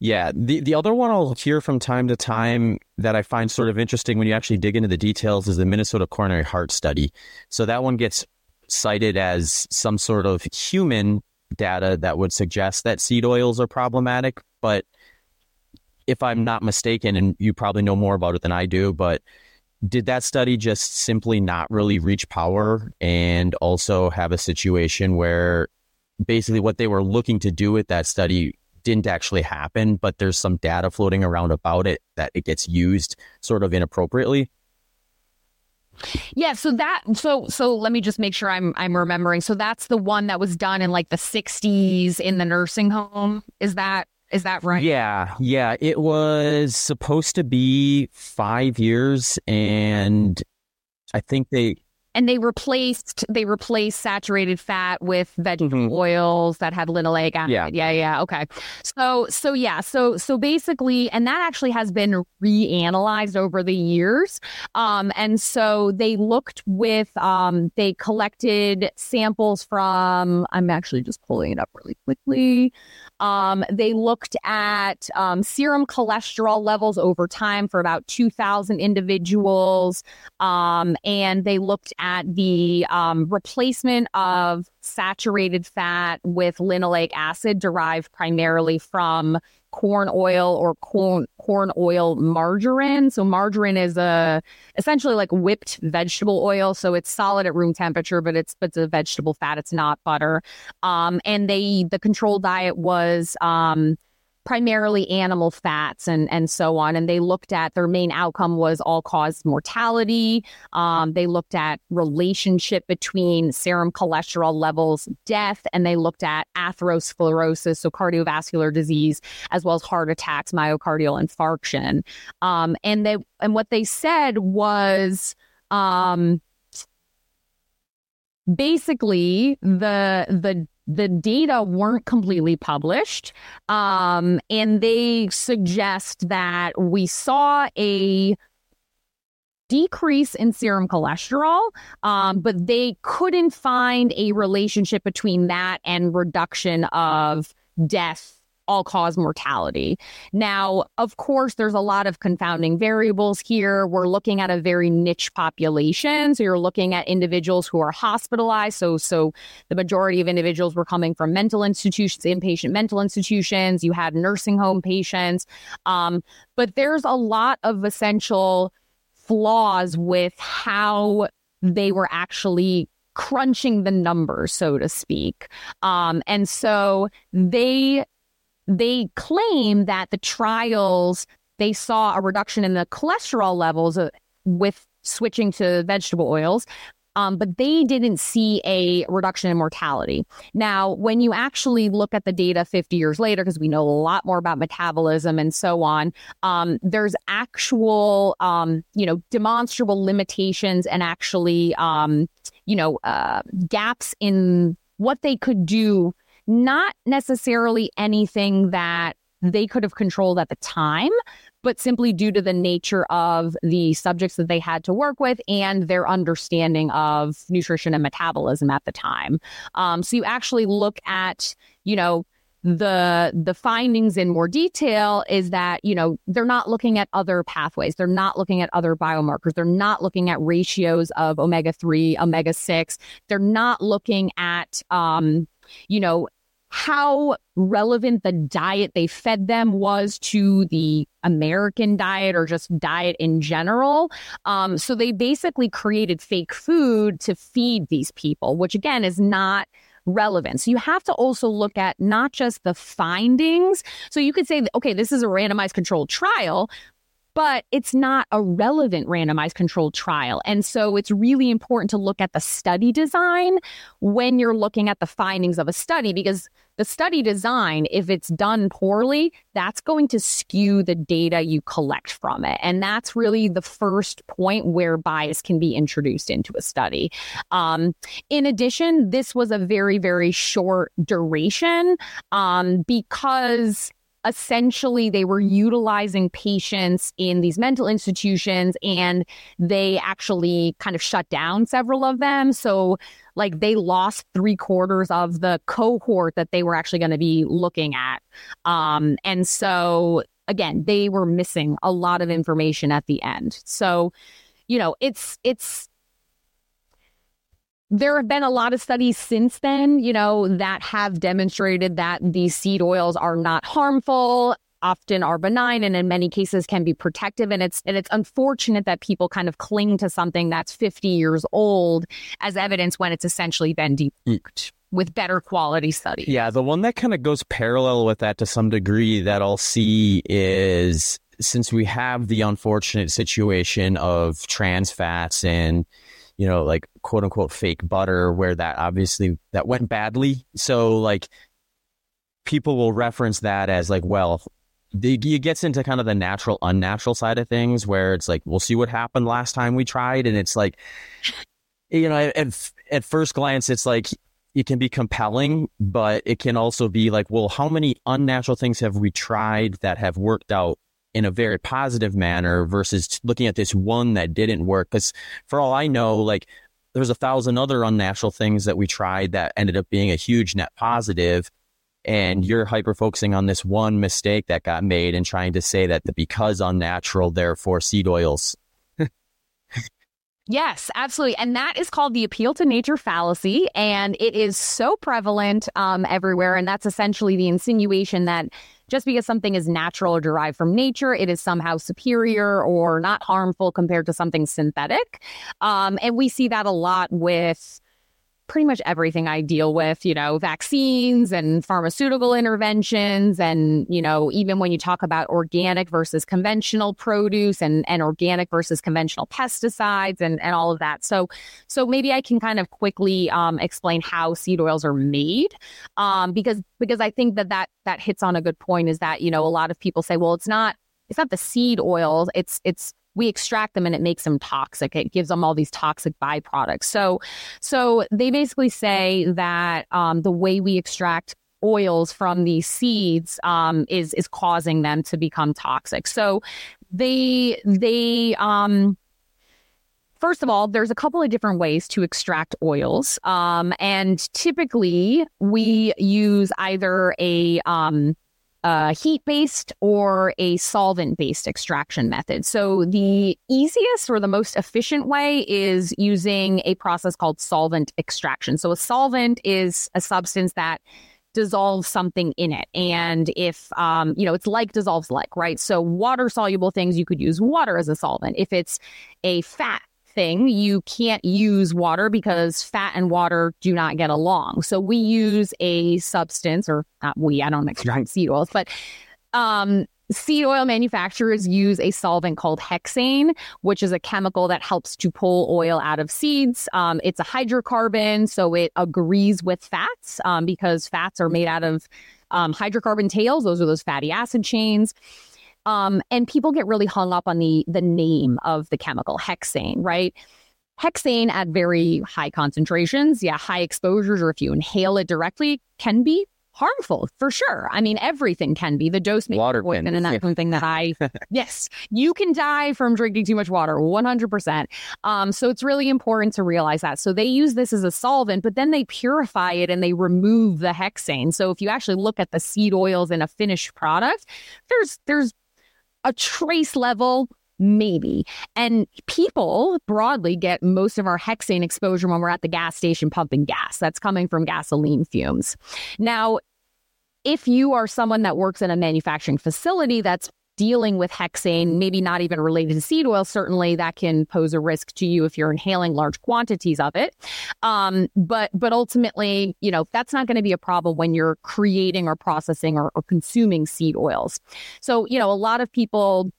Yeah. The, the other one I'll hear from time to time that I find sort of interesting when you actually dig into the details is the Minnesota Coronary Heart Study. So that one gets cited as some sort of human data that would suggest that seed oils are problematic. But if I'm not mistaken, and you probably know more about it than I do, but did that study just simply not really reach power and also have a situation where basically what they were looking to do with that study didn't actually happen, but there's some data floating around about it that it gets used sort of inappropriately? Yeah, so that so so let me just make sure I'm I'm remembering. So that's the one that was done in like the 60s in the nursing home. Is that is that right? Yeah, yeah. It was supposed to be five years, and I think they and they replaced they replaced saturated fat with vegetable mm-hmm. oils that had linoleic acid. Yeah. yeah, yeah. Okay. So so yeah, so so basically, and that actually has been reanalyzed over the years. Um, and so they looked with um, they collected samples from. I'm actually just pulling it up really quickly. Um, they looked at um, serum cholesterol levels over time for about 2,000 individuals. Um, and they looked at the um, replacement of saturated fat with linoleic acid derived primarily from corn oil or corn corn oil margarine. So margarine is a essentially like whipped vegetable oil. So it's solid at room temperature, but it's but it's a vegetable fat. It's not butter. Um, and they the control diet was um, primarily animal fats and and so on. And they looked at their main outcome was all cause mortality. Um, they looked at relationship between serum cholesterol levels, death, and they looked at atherosclerosis, so cardiovascular disease, as well as heart attacks, myocardial infarction. Um, and they and what they said was. Um, basically the the the data weren't completely published. Um, and they suggest that we saw a decrease in serum cholesterol, um, but they couldn't find a relationship between that and reduction of death all cause mortality. Now, of course, there's a lot of confounding variables here. We're looking at a very niche population. So you're looking at individuals who are hospitalized. So, so the majority of individuals were coming from mental institutions, inpatient mental institutions. You had nursing home patients. Um, but there's a lot of essential flaws with how they were actually crunching the numbers, so to speak. Um, and so they they claim that the trials they saw a reduction in the cholesterol levels uh, with switching to vegetable oils. Um, but they didn't see a reduction in mortality. Now, when you actually look at the data 50 years later, because we know a lot more about metabolism and so on, um, there's actual, um, you know, demonstrable limitations and actually, um, you know, uh, gaps in what they could do not necessarily anything that they could have controlled at the time, but simply due to the nature of the subjects that they had to work with and their understanding of nutrition and metabolism at the time. Um, so you actually look at, you know, the the findings in more detail is that you know they're not looking at other pathways. They're not looking at other biomarkers. They're not looking at ratios of omega 3 omega 6 they're not looking at um you know how relevant the diet they fed them was to the American diet or just diet in general. Um, so they basically created fake food to feed these people, which again is not relevant. So you have to also look at not just the findings. So you could say, okay, this is a randomized controlled trial, but it's not a relevant randomized controlled trial. And so it's really important to look at the study design when you're looking at the findings of a study because the study design, if it's done poorly, that's going to skew the data you collect from it. And that's really the first point where bias can be introduced into a study. Um, in addition, this was a very, very short duration um, because essentially they were utilizing patients in these mental institutions and they actually kind of shut down several of them. So like they lost three quarters of the cohort that they were actually going to be looking at. Um, and so again they were missing a lot of information at the end. So you know it's it's there have been a lot of studies since then, you know, that have demonstrated that these seed oils are not harmful, often are benign, and in many cases can be protective. And it's and it's unfortunate that people kind of cling to something that's 50 years old as evidence when it's essentially been debunked with better quality studies. Yeah, the one that kind of goes parallel with that to some degree that I'll see is since we have the unfortunate situation of trans fats and you know, like quote unquote fake butter, where that obviously that went badly. So like people will reference that as like, well, it gets into kind of the natural unnatural side of things where it's like we'll see what happened last time we tried and it's like you know at, at first glance it's like it can be compelling but it can also be like well how many unnatural things have we tried that have worked out in a very positive manner versus looking at this one that didn't work. Because for all I know, like there's a thousand other unnatural things that we tried that ended up being a huge net positive, And you're hyper focusing on this one mistake that got made and trying to say that the because unnatural, therefore seed oils Yes, absolutely. And that is called the appeal to nature fallacy. And it is so prevalent um, everywhere. And that's essentially the insinuation that just because something is natural or derived from nature, it is somehow superior or not harmful compared to something synthetic. Um, and we see that a lot with pretty much everything I deal with, you know, vaccines and pharmaceutical interventions. And, you know, even when you talk about organic versus conventional produce and, and organic versus conventional pesticides and, and all of that. So, so maybe I can kind of quickly um, explain how seed oils are made um, because, because I think that, that that hits on a good point is that, you know, a lot of people say, well, it's not, it's not the seed oils, it's, it's we extract them and it makes them toxic. It gives them all these toxic byproducts. So, so they basically say that um, the way we extract oils from these seeds um, is is causing them to become toxic. So they they um, First of all, there's a couple of different ways to extract oils. Um, and typically, we use either a um, a heat based or a solvent based extraction method. So, the easiest or the most efficient way is using a process called solvent extraction. So, a solvent is a substance that dissolves something in it. And if, um, you know, it's like dissolves like, right? So, water soluble things, you could use water as a solvent. If it's a fat thing, you can't use water because fat and water do not get along. So we use a substance, or not we, I don't extract seed oils, but um, seed oil manufacturers use a solvent called hexane, which is a chemical that helps to pull oil out of seeds. Um, it's a hydrocarbon, so it agrees with fats um, because fats are made out of um, hydrocarbon tails. Those are those fatty acid chains. Um, and people get really hung up on the the name of the chemical hexane, right? Hexane at very high concentrations, yeah, high exposures, or if you inhale it directly, can be harmful for sure. I mean, everything can be. The dose may water poison, and that's something that I, yes, you can die from drinking too much water, 100%. Um, so it's really important to realize that. So they use this as a solvent, but then they purify it and they remove the hexane. So if you actually look at the seed oils in a finished product, there's there's a trace level maybe. And people broadly get most of our hexane exposure when we're at the gas station pumping gas. That's coming from gasoline fumes. Now, if you are someone that works in a manufacturing facility that's dealing with hexane, maybe not even related to seed oil, certainly that can pose a risk to you if you're inhaling large quantities of it. Um, but but ultimately, you know, that's not going to be a problem when you're creating or processing or, or consuming seed oils. So, you know, a lot of people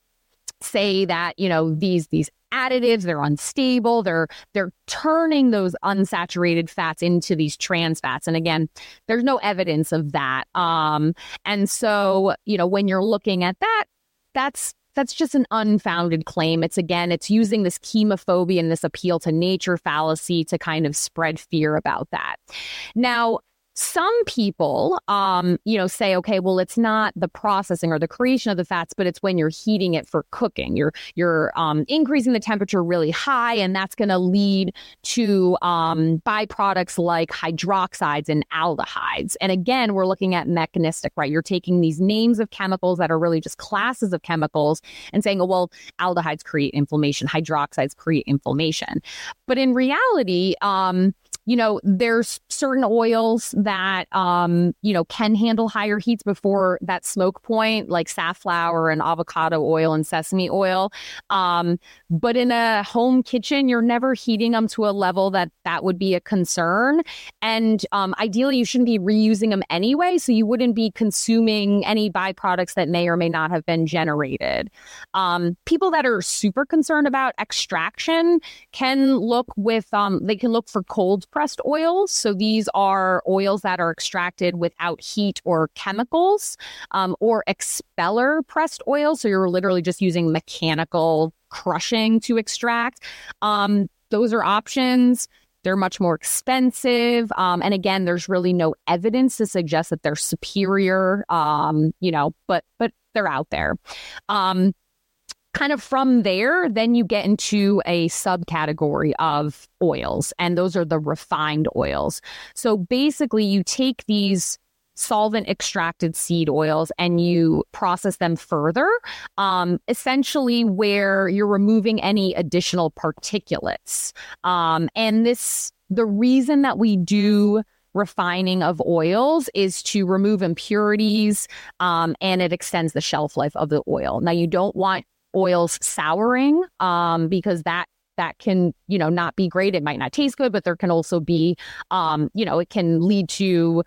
say that you know these these additives they're unstable they're they're turning those unsaturated fats into these trans fats and again there's no evidence of that um and so you know when you're looking at that that's that's just an unfounded claim. It's again, it's using this chemophobia and this appeal to nature fallacy to kind of spread fear about that. Now, some people, um, you know, say, okay, well, it's not the processing or the creation of the fats, but it's when you're heating it for cooking. You're you're um, increasing the temperature really high, and that's going to lead to um, byproducts like hydroxides and aldehydes. And again, we're looking at mechanistic, right? You're taking these names of chemicals that are really just classes of chemicals and saying, oh, well, aldehydes create inflammation, hydroxides create inflammation. But in reality, um, you know, there's certain oils that, um, you know, can handle higher heats before that smoke point, like safflower and avocado oil and sesame oil. Um, but in a home kitchen, you're never heating them to a level that that would be a concern. And um, ideally, you shouldn't be reusing them anyway. So you wouldn't be consuming any byproducts that may or may not have been generated. Um, people that are super concerned about extraction can look with, um, they can look for cold pressed oils. So these are oils that are extracted without heat or chemicals, um, or expeller pressed oils. So you're literally just using mechanical crushing to extract. Um, those are options. They're much more expensive. Um, and again, there's really no evidence to suggest that they're superior, um, you know, but, but they're out there. Um, kind of from there, then you get into a subcategory of oils, and those are the refined oils. So basically, you take these solvent extracted seed oils and you process them further, um, essentially where you're removing any additional particulates. Um, and this, the reason that we do refining of oils is to remove impurities um, and it extends the shelf life of the oil. Now, you don't want oils souring um, because that that can you know not be great. It might not taste good but there can also be um, you know it can lead to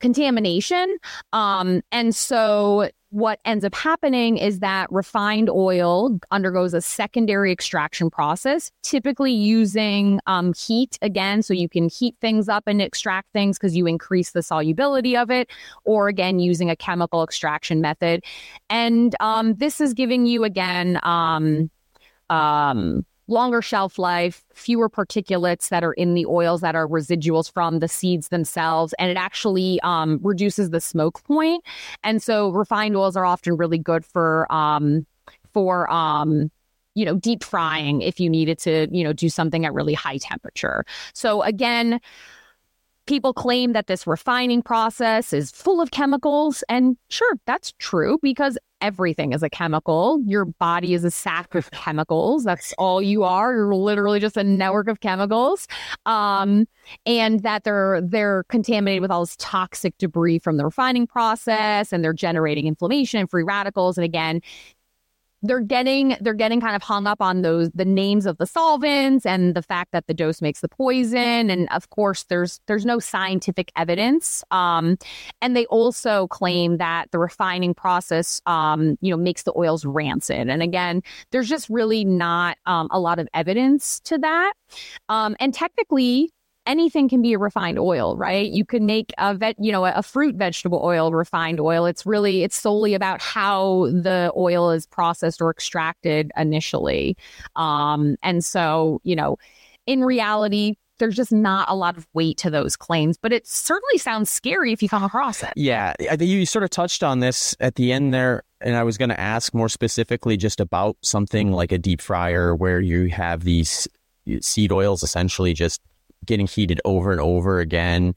contamination. Um, and so what ends up happening is that refined oil undergoes a secondary extraction process, typically using um, heat again. So you can heat things up and extract things because you increase the solubility of it, or again, using a chemical extraction method. And um, this is giving you, again, um, um longer shelf life, fewer particulates that are in the oils that are residuals from the seeds themselves, and it actually um, reduces the smoke point. And so refined oils are often really good for um, for um, you know deep frying if you needed to you know do something at really high temperature. So again people claim that this refining process is full of chemicals. And sure, that's true because everything is a chemical. Your body is a sack of chemicals. That's all you are. You're literally just a network of chemicals. Um, and that they're they're contaminated with all this toxic debris from the refining process and they're generating inflammation and free radicals. And again, they're getting they're getting kind of hung up on those the names of the solvents and the fact that the dose makes the poison. And of course there's there's no scientific evidence. Um, and they also claim that the refining process um, you know makes the oils rancid. And again there's just really not um, a lot of evidence to that. Um, and technically anything can be a refined oil, right? You can make a vet, you know, a fruit vegetable oil refined oil. It's really it's solely about how the oil is processed or extracted initially. Um, and so, you know, in reality, there's just not a lot of weight to those claims, but it certainly sounds scary if you come across it. Yeah, you sort of touched on this at the end there, and I was going to ask more specifically just about something like a deep fryer where you have these seed oils essentially just getting heated over and over again.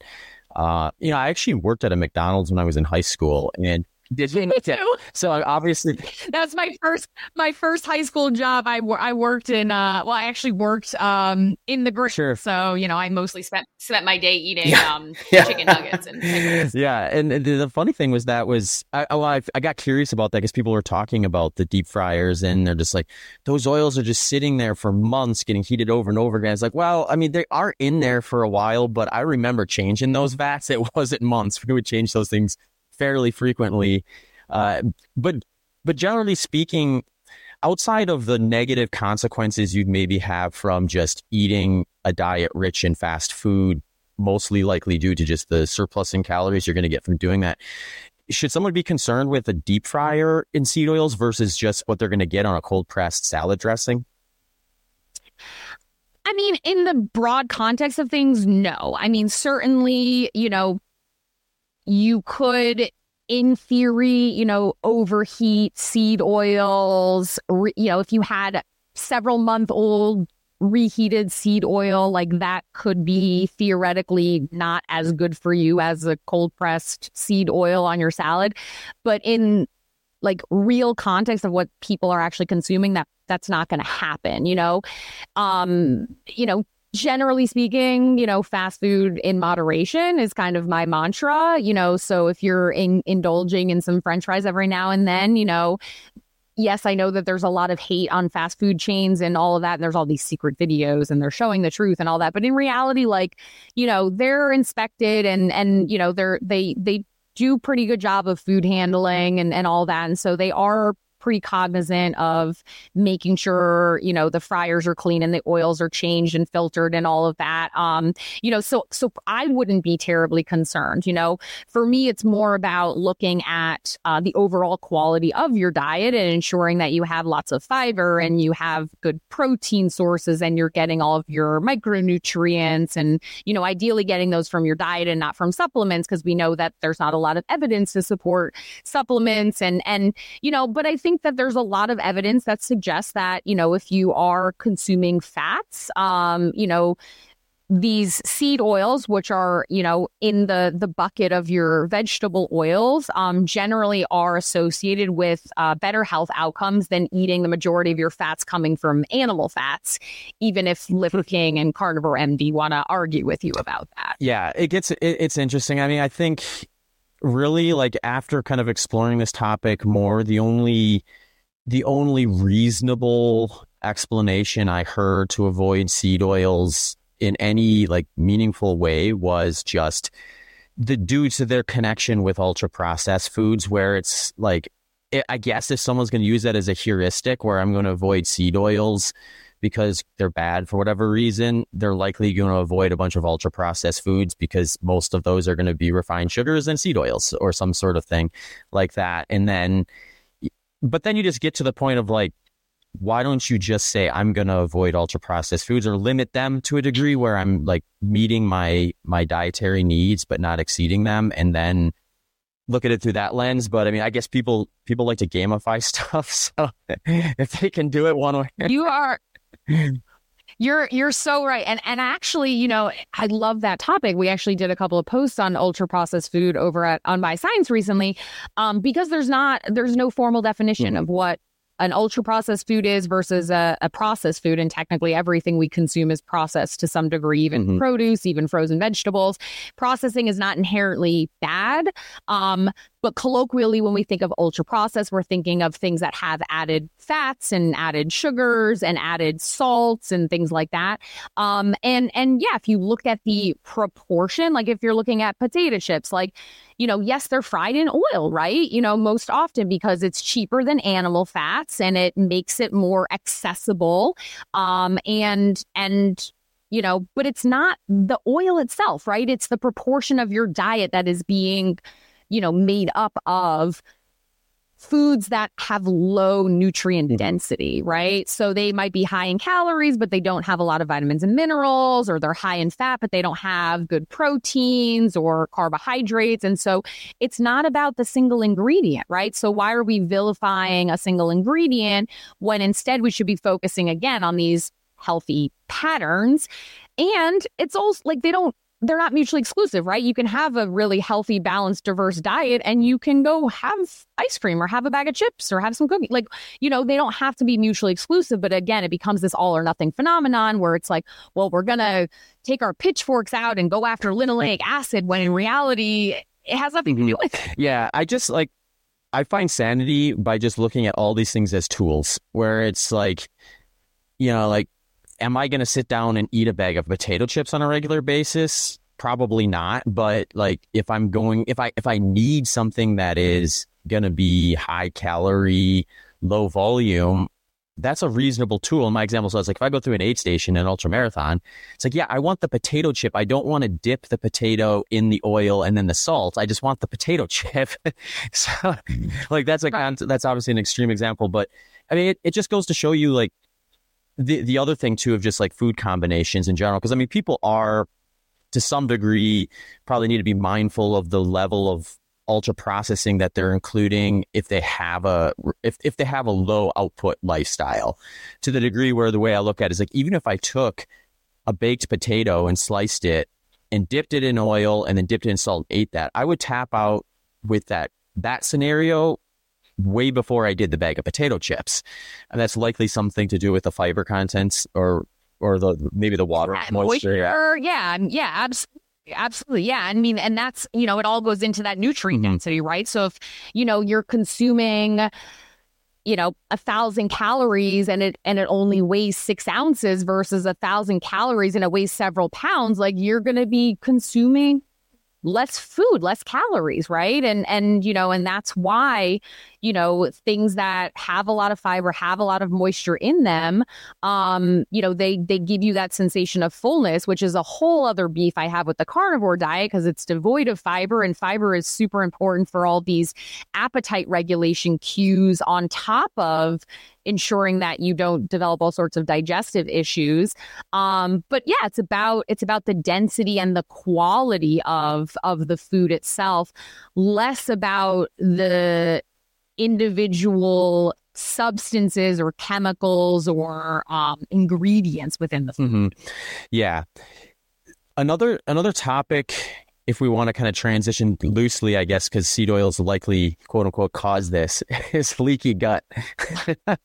Uh, you know, I actually worked at a McDonald's when I was in high school, and did you? Me too. So obviously, that's my first my first high school job. I I worked in uh well, I actually worked um in the grill. Sure. So you know, I mostly spent spent my day eating yeah. um yeah. chicken nuggets and pickles. Yeah, and the funny thing was that was I I, I got curious about that because people were talking about the deep fryers and they're just like those oils are just sitting there for months getting heated over and over again. It's like, well, I mean, they are in there for a while, but I remember changing those vats. It wasn't months. We would change those things fairly frequently. Uh, but but generally speaking, outside of the negative consequences you'd maybe have from just eating a diet rich in fast food, mostly likely due to just the surplus in calories you're going to get from doing that. Should someone be concerned with a deep fryer in seed oils versus just what they're going to get on a cold pressed salad dressing? I mean, in the broad context of things, no. I mean, certainly, you know, you could in theory, you know, overheat seed oils, re, you know, if you had several month old reheated seed oil, like that could be theoretically not as good for you as a cold pressed seed oil on your salad. But in like real context of what people are actually consuming, that that's not going to happen, you know? Um, you know, generally speaking, you know, fast food in moderation is kind of my mantra, you know. So if you're in, indulging in some french fries every now and then, you know, yes, I know that there's a lot of hate on fast food chains and all of that. And there's all these secret videos and they're showing the truth and all that. But in reality, like, you know, they're inspected and, and, you know, they're, they, they, do pretty good job of food handling and, and all that. And so they are pretty cognizant of making sure you know the fryers are clean and the oils are changed and filtered and all of that. Um you know so so i wouldn't be terribly concerned you know. For me it's more about looking at uh, the overall quality of your diet and ensuring that you have lots of fiber and you have good protein sources and you're getting all of your micronutrients and you know ideally getting those from your diet and not from supplements because we know that there's not a lot of evidence to support supplements and and you know but i think think that there's a lot of evidence that suggests that, you know, if you are consuming fats, um, you know, these seed oils, which are, you know, in the the bucket of your vegetable oils, um, generally are associated with uh, better health outcomes than eating the majority of your fats coming from animal fats, even if Liver King and Carnivore MD want to argue with you about that. Yeah, it gets it, it's interesting. I mean, I think really like after kind of exploring this topic more, the only the only reasonable explanation I heard to avoid seed oils in any like meaningful way was just the due to their connection with ultra processed foods where it's like I guess if someone's going to use that as a heuristic where I'm going to avoid seed oils because they're bad for whatever reason, they're likely going to avoid a bunch of ultra processed foods because most of those are going to be refined sugars and seed oils or some sort of thing like that. And then, but then you just get to the point of like, why don't you just say I'm going to avoid ultra processed foods or limit them to a degree where I'm like meeting my my dietary needs but not exceeding them and then look at it through that lens but i mean i guess people people like to gamify stuff so if they can do it one way you are you're you're so right. And and actually, you know, I love that topic. We actually did a couple of posts on ultra processed food over at Unbiased Science recently. Um, because there's not there's no formal definition mm-hmm. of what an ultra processed food is versus a, a, processed food. And technically, everything we consume is processed to some degree, even mm-hmm. produce, even frozen vegetables. Processing is not inherently bad. Um, but colloquially, when we think of ultra processed, we're thinking of things that have added fats and added sugars and added salts and things like that. Um, and and yeah, if you look at the proportion, like if you're looking at potato chips, like you know, yes, they're fried in oil, right? You know, most often because it's cheaper than animal fats and it makes it more accessible. Um, and and you know, but it's not the oil itself, right? It's the proportion of your diet that is being you know, made up of foods that have low nutrient mm-hmm. density, right? So they might be high in calories, but they don't have a lot of vitamins and minerals, or they're high in fat, but they don't have good proteins or carbohydrates. And so it's not about the single ingredient, right? So why are we vilifying a single ingredient when instead we should be focusing again on these healthy patterns? And it's also like they don't they're not mutually exclusive, right? You can have a really healthy, balanced, diverse diet and you can go have ice cream or have a bag of chips or have some cookies. Like, you know, they don't have to be mutually exclusive. But again, it becomes this all or nothing phenomenon where it's like, well, we're going to take our pitchforks out and go after linoleic acid when in reality, it has nothing to do with it. Yeah. I just like, I find sanity by just looking at all these things as tools where it's like, you know, like am I going to sit down and eat a bag of potato chips on a regular basis? Probably not. But like, if I'm going, if I if I need something that is going to be high calorie, low volume, that's a reasonable tool. In my example, so it's like if I go through an aid station an ultra marathon, it's like, yeah, I want the potato chip. I don't want to dip the potato in the oil and then the salt. I just want the potato chip. so, like that's a that's obviously an extreme example, but I mean, it, it just goes to show you like the the other thing too of just like food combinations in general because I mean people are to some degree probably need to be mindful of the level of ultra processing that they're including if they have a if, if they have a low output lifestyle. To the degree where the way I look at it is like even if I took a baked potato and sliced it and dipped it in oil and then dipped it in salt and ate that, I would tap out with that that scenario way before I did the bag of potato chips. And that's likely something to do with the fiber contents or or the maybe the water Yeah, moisture. moisture, yeah, yeah, absolutely. Absolutely. Yeah. I mean, and that's, you know, it all goes into that nutrient Mhm. density, right? So if, you know, you're consuming, you know, a thousand calories and it and it only weighs six ounces versus a thousand calories and it weighs several pounds, like you're gonna be consuming less food, less calories, right? And and you know, and that's why, you know, things that have a lot of fiber, have a lot of moisture in them, um, you know, they they give you that sensation of fullness, which is a whole other beef I have with the carnivore diet because it's devoid of fiber, and fiber is super important for all these appetite regulation cues on top of ensuring that you don't develop all sorts of digestive issues. Um, but yeah, it's about it's about the density and the quality of of the food itself, less about the individual substances or chemicals or um, ingredients within the food. hmm Yeah. Another another topic, if we want to kind of transition loosely, I guess, because seed oils likely quote unquote cause this, is leaky gut.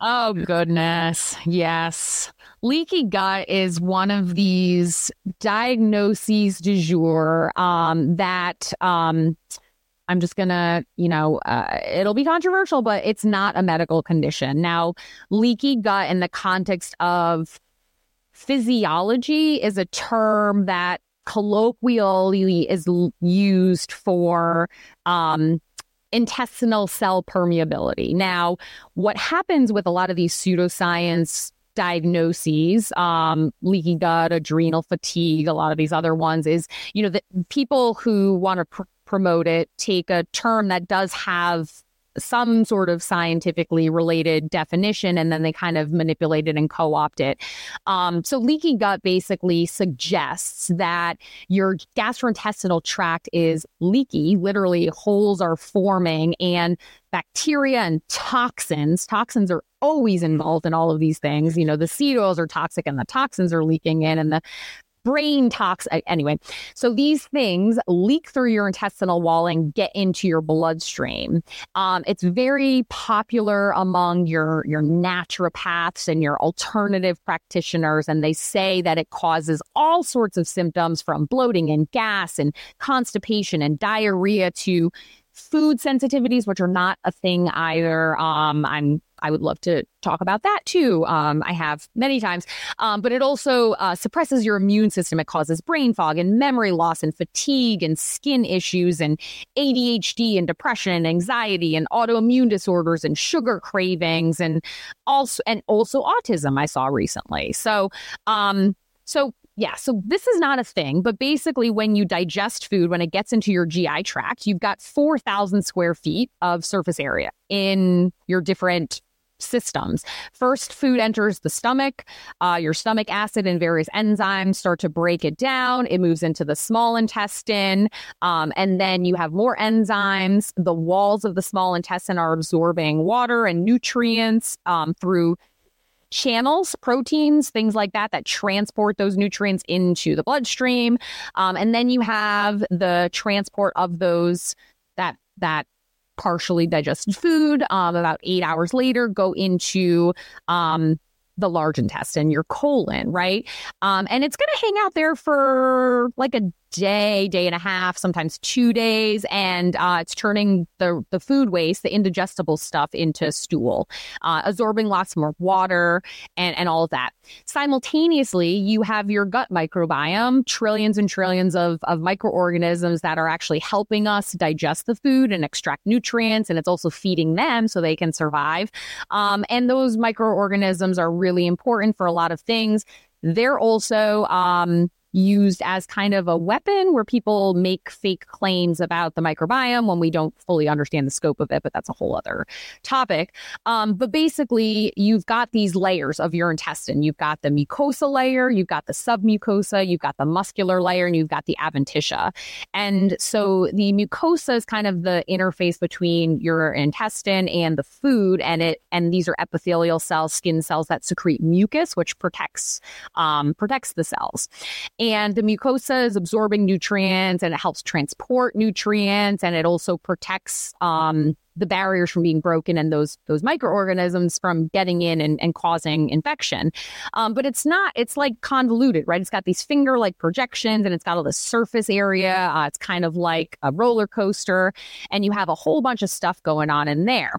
Oh, goodness. Yes. Leaky gut is one of these diagnoses du jour um, that um, I'm just going to, you know, uh, it'll be controversial, but it's not a medical condition. Now, leaky gut in the context of physiology is a term that colloquially is used for um, intestinal cell permeability. Now, what happens with a lot of these pseudoscience diagnoses, um, leaky gut, adrenal fatigue, a lot of these other ones, is you know the people who want to pr- promote it take a term that does have some sort of scientifically related definition and then they kind of manipulate it and co-opt it. Um, so leaky gut basically suggests that your gastrointestinal tract is leaky, literally holes are forming and bacteria and toxins, toxins are always involved in all of these things. You know, the seed oils are toxic and the toxins are leaking in and the brain tox anyway. So these things leak through your intestinal wall and get into your bloodstream. Um, it's very popular among your your naturopaths and your alternative practitioners and they say that it causes all sorts of symptoms from bloating and gas and constipation and diarrhea to food sensitivities which are not a thing either. Um, i'm I would love to talk about that too. Um, I have many times, um, but it also uh, suppresses your immune system. It causes brain fog and memory loss and fatigue and skin issues and ADHD and depression and anxiety and autoimmune disorders and sugar cravings and also and also autism. I saw recently. So, um, so yeah, so this is not a thing, but basically, when you digest food, when it gets into your GI tract, you've got 4,000 square feet of surface area in your different systems. First, food enters the stomach. Uh, your stomach acid and various enzymes start to break it down. It moves into the small intestine. Um, and then you have more enzymes. The walls of the small intestine are absorbing water and nutrients um, through channels, proteins, things like that, that transport those nutrients into the bloodstream. Um, and then you have the transport of those that that partially digested food um, about eight hours later go into um, the large intestine, your colon, right? Um, and it's going to hang out there for like a day, day and a half, sometimes two days, and uh, it's turning the the food waste, the indigestible stuff, into stool, uh, absorbing lots more water and and all of that. Simultaneously, you have your gut microbiome, trillions and trillions of of microorganisms that are actually helping us digest the food and extract nutrients, and it's also feeding them so they can survive. Um, and those microorganisms are really important for a lot of things. They're also um, used as kind of a weapon where people make fake claims about the microbiome when we don't fully understand the scope of it, but that's a whole other topic. Um, but basically, you've got these layers of your intestine. You've got the mucosa layer, you've got the submucosa, you've got the muscular layer, and you've got the adventitia. And so the mucosa is kind of the interface between your intestine and the food, and it and these are epithelial cells, skin cells that secrete mucus, which protects um, protects the cells. And the mucosa is absorbing nutrients and it helps transport nutrients and it also protects um, the barriers from being broken and those those microorganisms from getting in and, and causing infection. Um, but it's not, it's like convoluted, right? It's got these finger like projections and it's got all the surface area. Uh, it's kind of like a roller coaster. And you have a whole bunch of stuff going on in there.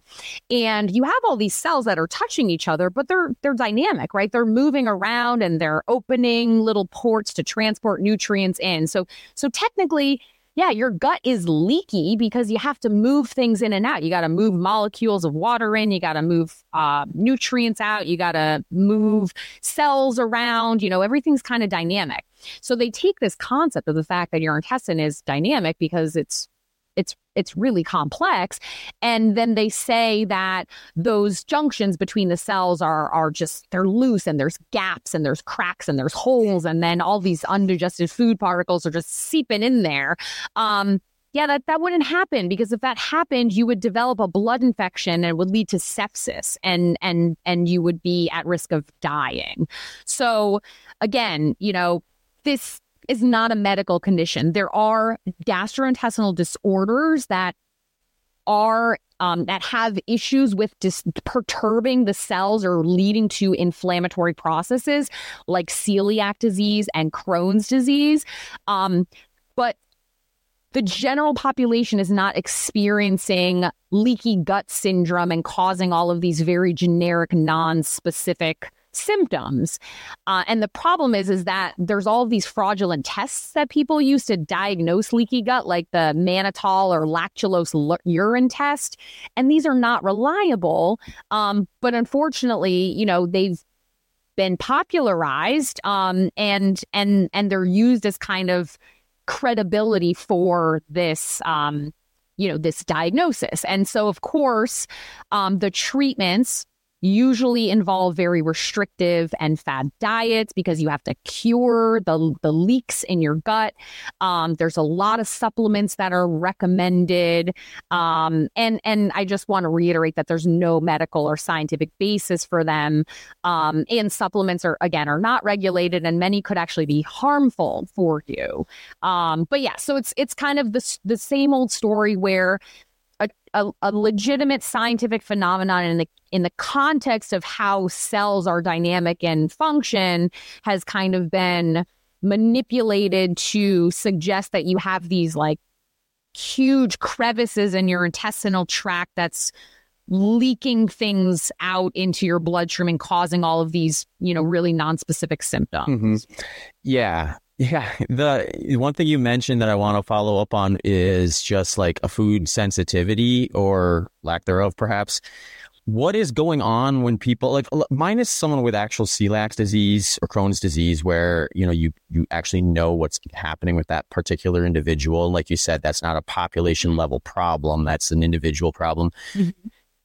And you have all these cells that are touching each other, but they're they're dynamic, right? They're moving around and they're opening little ports to transport nutrients in. So so technically yeah, your gut is leaky because you have to move things in and out. You got to move molecules of water in, you got to move uh, nutrients out, you got to move cells around. You know, everything's kind of dynamic. So they take this concept of the fact that your intestine is dynamic because it's it's it's really complex and then they say that those junctions between the cells are are just they're loose and there's gaps and there's cracks and there's holes and then all these undigested food particles are just seeping in there um yeah, that, that wouldn't happen because if that happened, you would develop a blood infection and would lead to sepsis and and and you would be at risk of dying. So again, you know, this is not a medical condition. There are gastrointestinal disorders that are um, that have issues with dis- perturbing the cells or leading to inflammatory processes like celiac disease and Crohn's disease. Um, but the general population is not experiencing leaky gut syndrome and causing all of these very generic, non-specific symptoms. Uh, and the problem is, is that there's all these fraudulent tests that people use to diagnose leaky gut, like the mannitol or lactulose l- urine test, and these are not reliable. Um, but unfortunately, you know, they've been popularized, um, and and and they're used as kind of credibility for this. Um, you know this diagnosis and so of course um, the treatments usually involve very restrictive and fad diets because you have to cure the, the leaks in your gut. Um, there's a lot of supplements that are recommended. Um, and, and I just want to reiterate that there's no medical or scientific basis for them. Um, and supplements are, again, are not regulated and many could actually be harmful for you. Um, but yeah, so it's, it's kind of the, the same old story where a, a, a, legitimate scientific phenomenon in the in the context of how cells are dynamic and function has kind of been manipulated to suggest that you have these like huge crevices in your intestinal tract that's leaking things out into your bloodstream and causing all of these, you know, really non-specific symptoms. Mm-hmm. Yeah. Yeah, the one thing you mentioned that I want to follow up on is just like a food sensitivity or lack thereof, perhaps. What is going on when people like minus someone with actual celiac disease or Crohn's disease, where you know you you actually know what's happening with that particular individual? Like you said, that's not a population level problem; that's an individual problem. Mm-hmm.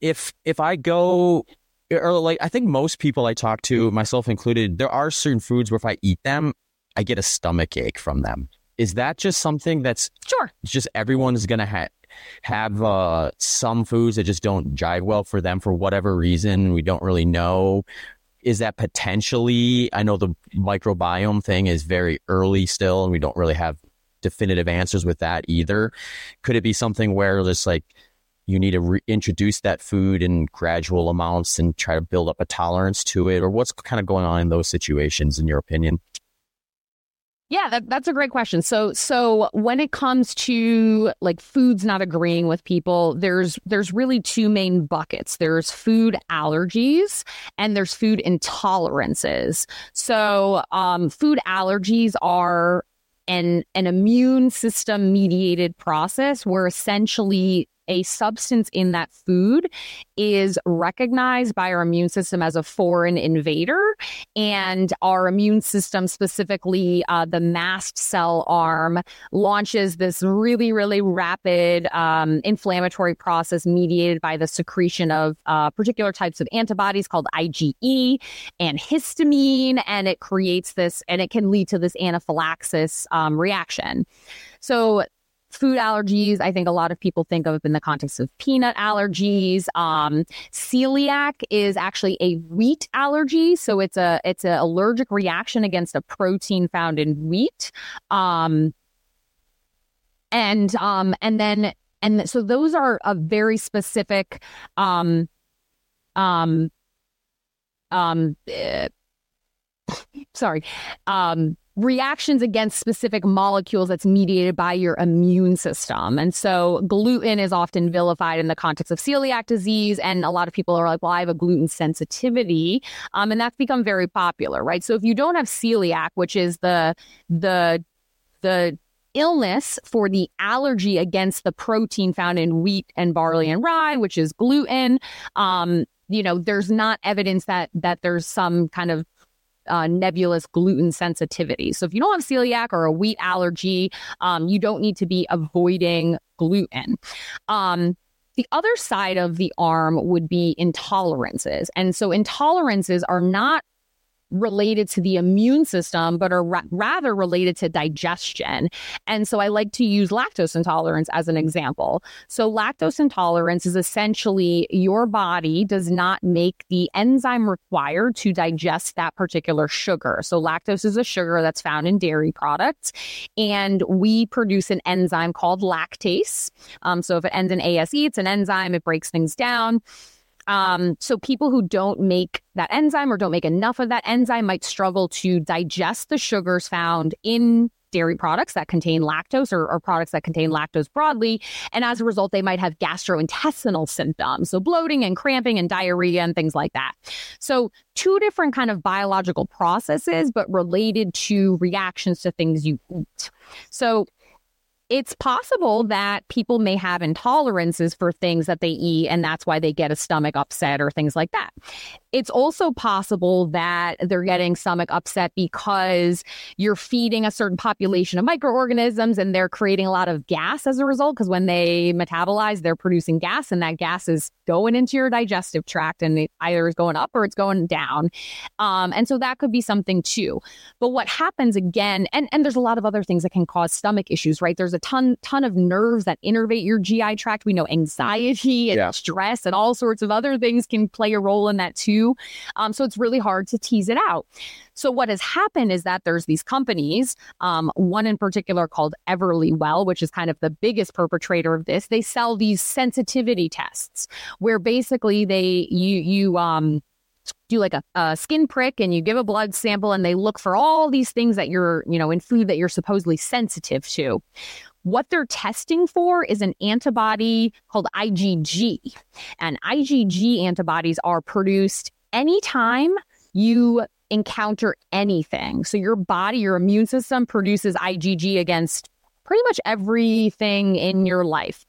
If if I go or like I think most people I talk to, myself included, there are certain foods where if I eat them, I get a stomach ache from them. Is that just something that's sure? Just everyone's gonna have have uh, some foods that just don't jive well for them for whatever reason. We don't really know. Is that potentially? I know the microbiome thing is very early still, and we don't really have definitive answers with that either. Could it be something where just like you need to reintroduce that food in gradual amounts and try to build up a tolerance to it, or what's kind of going on in those situations, in your opinion? Yeah, that, that's a great question. So, so when it comes to like foods not agreeing with people, there's there's really two main buckets. There's food allergies and there's food intolerances. So, um, food allergies are an an immune system mediated process where essentially a substance in that food is recognized by our immune system as a foreign invader. And our immune system, specifically uh, the mast cell arm, launches this really, really rapid um, inflammatory process mediated by the secretion of uh, particular types of antibodies called IgE and histamine. And it creates this, and it can lead to this anaphylaxis um, reaction. So food allergies. I think a lot of people think of in the context of peanut allergies. Um, celiac is actually a wheat allergy so it's a it's an allergic reaction against a protein found in wheat. Um, and um, and then and so those are a very specific um um um uh, sorry um reactions against specific molecules that's mediated by your immune system. And so gluten is often vilified in the context of celiac disease. And a lot of people are like, well, I have a gluten sensitivity. Um, and that's become very popular, right? So if you don't have celiac, which is the, the, the illness for the allergy against the protein found in wheat and barley and rye, which is gluten, um, you know, there's not evidence that that there's some kind of uh, nebulous gluten sensitivity. So if you don't have celiac or a wheat allergy, um, you don't need to be avoiding gluten. Um, the other side of the arm would be intolerances. And so intolerances are not related to the immune system, but are ra- rather related to digestion. And so I like to use lactose intolerance as an example. So, lactose intolerance is essentially your body does not make the enzyme required to digest that particular sugar. So, lactose is a sugar that's found in dairy products, and we produce an enzyme called lactase. Um, so, if it ends in ASE, it's an enzyme, it breaks things down. Um, so people who don't make that enzyme or don't make enough of that enzyme might struggle to digest the sugars found in dairy products that contain lactose or, or, products that contain lactose broadly. And as a result, they might have gastrointestinal symptoms. So bloating and cramping and diarrhea and things like that. So two different kind of biological processes, but related to reactions to things you eat. So it's possible that people may have intolerances for things that they eat, and that's why they get a stomach upset or things like that. It's also possible that they're getting stomach upset because you're feeding a certain population of microorganisms and they're creating a lot of gas as a result. Because when they metabolize, they're producing gas, and that gas is going into your digestive tract, and it either is going up or it's going down. Um, and so that could be something too. But what happens again, and, and there's a lot of other things that can cause stomach issues, right? There's a ton ton of nerves that innervate your GI tract. We know anxiety and yeah. stress and all sorts of other things can play a role in that too. Um, so it's really hard to tease it out. So what has happened is that there's these companies, um, one in particular called Everlywell, which is kind of the biggest perpetrator of this. They sell these sensitivity tests where basically they you you um do like a, a, skin prick and you give a blood sample and they look for all these things that you're, you know, in food that you're supposedly sensitive to. What they're testing for is an antibody called IgG. And IgG antibodies are produced anytime you encounter anything. So your body, your immune system produces IgG against pretty much everything in your life.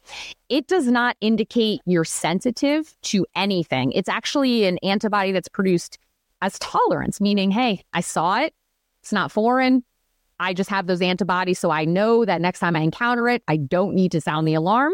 It does not indicate you're sensitive to anything. It's actually an antibody that's produced as tolerance, meaning, hey, I saw it. It's not foreign. I just have those antibodies. So I know that next time I encounter it, I don't need to sound the alarm.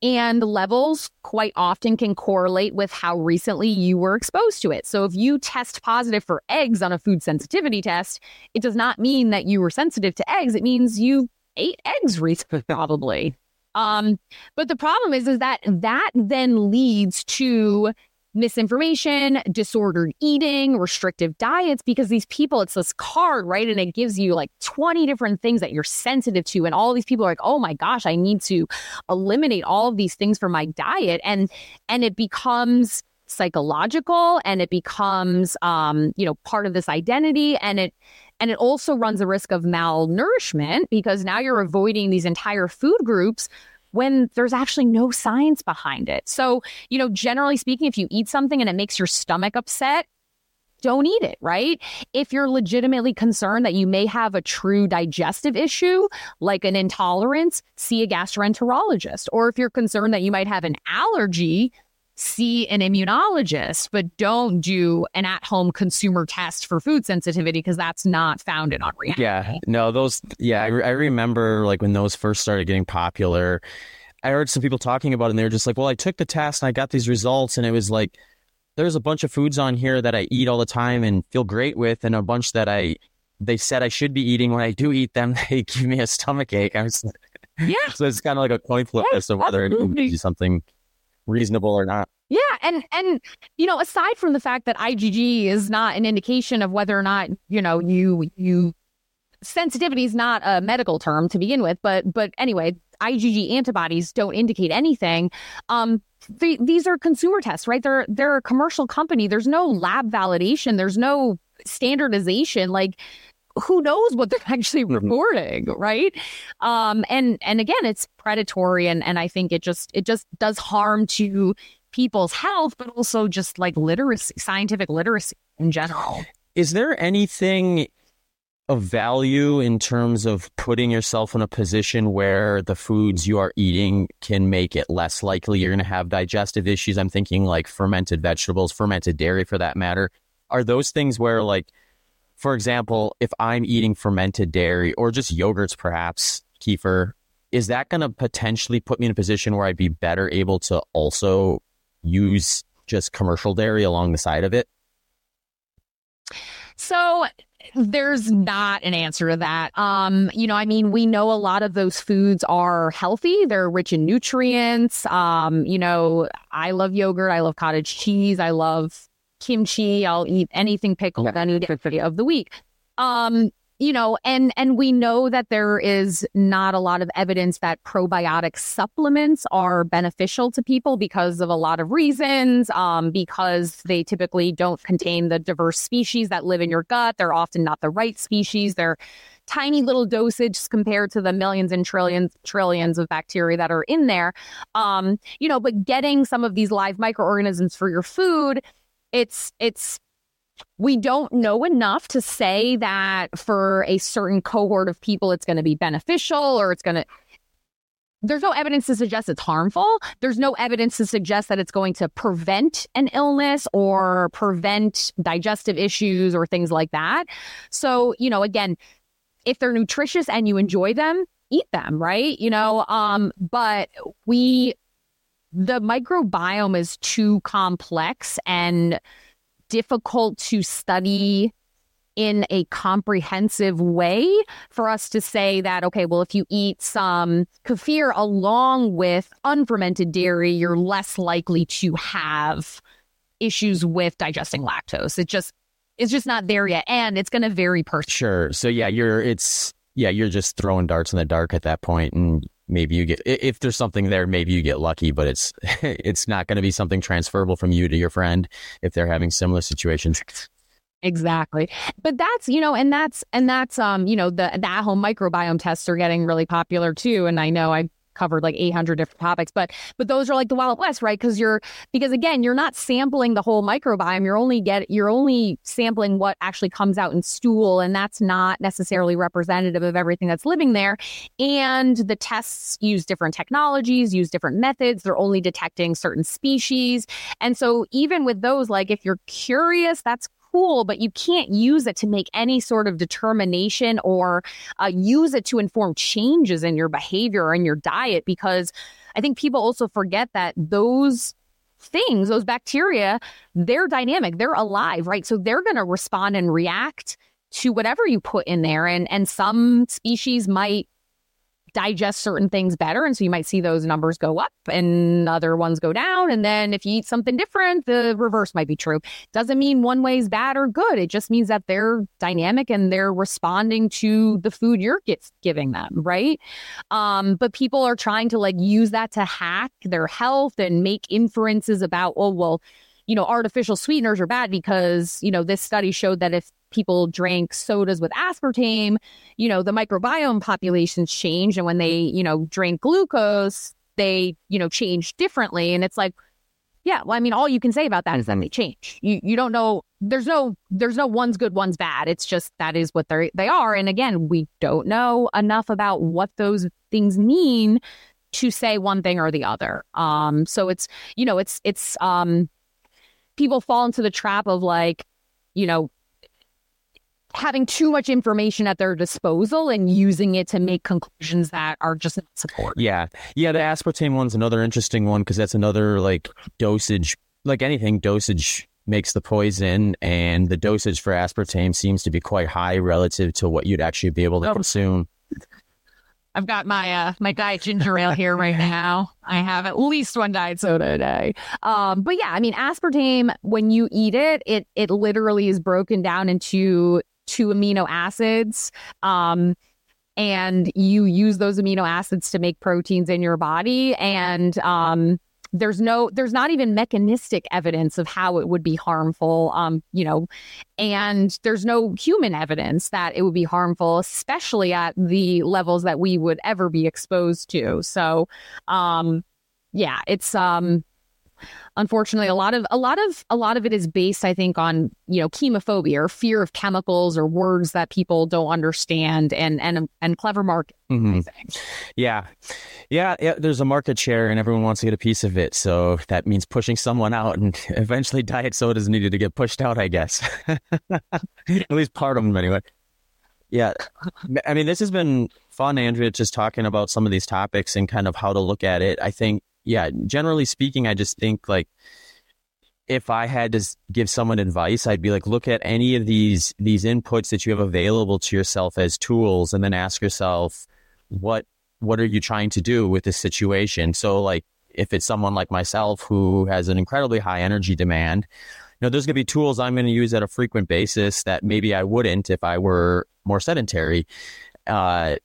And levels quite often can correlate with how recently you were exposed to it. So if you test positive for eggs on a food sensitivity test, it does not mean that you were sensitive to eggs. It means you ate eggs recently, probably. Um, but the problem is, is that that then leads to misinformation, disordered eating, restrictive diets, because these people, it's this card, right? And it gives you like 20 different things that you're sensitive to. And all these people are like, oh my gosh, I need to eliminate all of these things from my diet. And and it becomes psychological and it becomes um, you know, part of this identity. And it and it also runs the risk of malnourishment because now you're avoiding these entire food groups when there's actually no science behind it. So, you know, generally speaking, if you eat something and it makes your stomach upset, don't eat it, right? If you're legitimately concerned that you may have a true digestive issue, like an intolerance, see a gastroenterologist. Or if you're concerned that you might have an allergy, see an immunologist, but don't do an at home consumer test for food sensitivity because that's not founded on reality. Yeah, no, those, yeah, I, I remember like when those first started getting popular. I heard some people talking about it and they were just like, well, I took the test and I got these results. And it was like, there's a bunch of foods on here that I eat all the time and feel great with, and a bunch that I they said I should be eating. When I do eat them, they give me a stomach ache. I was yeah. so it's kind of like a coin flip yeah, as to whether it it is something reasonable or not. Yeah, and and you know, aside from the fact that IgG is not an indication of whether or not you know you you sensitivity is not a medical term to begin with, but but anyway, IgG antibodies don't indicate anything. Um, the, these are consumer tests, right? They're they're a commercial company. There's no lab validation. There's no standardization. Like who knows what they're actually mm-hmm. reporting, right? Um, and and again, it's predatory, and and I think it just it just does harm to people's health, but also just like literacy, scientific literacy in general. Is there anything of value in terms of putting yourself in a position where the foods you are eating can make it less likely you're going to have digestive issues. I'm thinking like fermented vegetables, fermented dairy for that matter. Are those things where, like, for example, if I'm eating fermented dairy or just yogurts, perhaps, kefir, is that going to potentially put me in a position where I'd be better able to also use just commercial dairy along the side of it? So there's not an answer to that. Um, you know, I mean, we know a lot of those foods are healthy. They're rich in nutrients. Um, you know, I love yogurt. I love cottage cheese. I love kimchi. I'll eat anything pickled any day of the week. Um, you know, and and we know that there is not a lot of evidence that probiotic supplements are beneficial to people because of a lot of reasons. Um, because they typically don't contain the diverse species that live in your gut. They're often not the right species. They're tiny little dosage compared to the millions and trillions trillions of bacteria that are in there. Um, you know, but getting some of these live microorganisms for your food, it's it's we don't know enough to say that for a certain cohort of people it's going to be beneficial or it's going to there's no evidence to suggest it's harmful. There's no evidence to suggest that it's going to prevent an illness or prevent digestive issues or things like that. So, you know, again, if they're nutritious and you enjoy them, eat them, right? You know, um, but we, the microbiome is too complex and difficult to study in a comprehensive way for us to say that, okay, well, if you eat some kefir along with unfermented dairy, you're less likely to have issues with digesting lactose. It just, it's just not there yet. And it's going to vary per. Sure. So yeah, you're, it's, yeah, you're just throwing darts in the dark at that point and maybe you get if there's something there maybe you get lucky but it's it's not going to be something transferable from you to your friend if they're having similar situations. Exactly. But that's you know and that's and that's um you know the the at home microbiome tests are getting really popular too and i know i covered like 800 different topics but but those are like the wild west right? Because you're because again you're not sampling the whole microbiome you're only get you're only sampling what actually comes out in stool and that's not necessarily representative of everything that's living there. And the tests use different technologies use different methods they're only detecting certain species. And so even with those like if you're curious that's cool, but you can't use it to make any sort of determination or uh, use it to inform changes in your behavior or in your diet because I think people also forget that those things, those bacteria, they're dynamic, they're alive, right? So they're going to respond and react to whatever you put in there and and some species might digest certain things better. And so you might see those numbers go up and other ones go down. And then if you eat something different, the reverse might be true. Doesn't mean one way is bad or good. It just means that they're dynamic and they're responding to the food you're giving them, right? Um, but people are trying to like use that to hack their health and make inferences about, oh, well, you know, artificial sweeteners are bad because, you know, this study showed that if people drank sodas with aspartame, you know, the microbiome populations change. And when they, you know, drink glucose, they, you know, change differently. And it's like, Yeah, well, I mean, all you can say about that is that they change. You you don't know. There's no there's no one's good, one's bad. It's just that is what they they are. And again, we don't know enough about what those things mean to say one thing or the other. Um, so it's you know it's it's um, people fall into the trap of like, you know, having too much information at their disposal and using it to make conclusions that are just not supported. Yeah. Yeah. The aspartame one's another interesting one because that's another like dosage, like anything, dosage makes the poison. And the dosage for aspartame seems to be quite high relative to what you'd actually be able to oh. consume. I've got my uh my diet ginger ale here right now. I have at least one diet soda a day. Um, but yeah, I mean aspartame when you eat it, it it literally is broken down into two amino acids. Um, and you use those amino acids to make proteins in your body. And um, there's no, there's not even mechanistic evidence of how it would be harmful. Um, you know, and there's no human evidence that it would be harmful, especially at the levels that we would ever be exposed to. So, um, yeah, it's um unfortunately a lot of a lot of a lot of it is based i think on you know chemophobia or fear of chemicals or words that people don't understand and and and clever market mm-hmm. yeah. Yeah yeah there's a market share and everyone wants to get a piece of it. So that means pushing someone out and eventually diet sodas needed to get pushed out i guess. At least part of them anyway. Yeah. I mean this has been fun andrea just talking about some of these topics and kind of how to look at it. I think yeah, generally speaking, I just think like if I had to give someone advice, I'd be like, look at any of these these inputs that you have available to yourself as tools, and then ask yourself, what what are you trying to do with this situation? So, like, if it's someone like myself who has an incredibly high energy demand, you know, there's going to be tools I'm going to use at a frequent basis that maybe I wouldn't if I were more sedentary. Uh,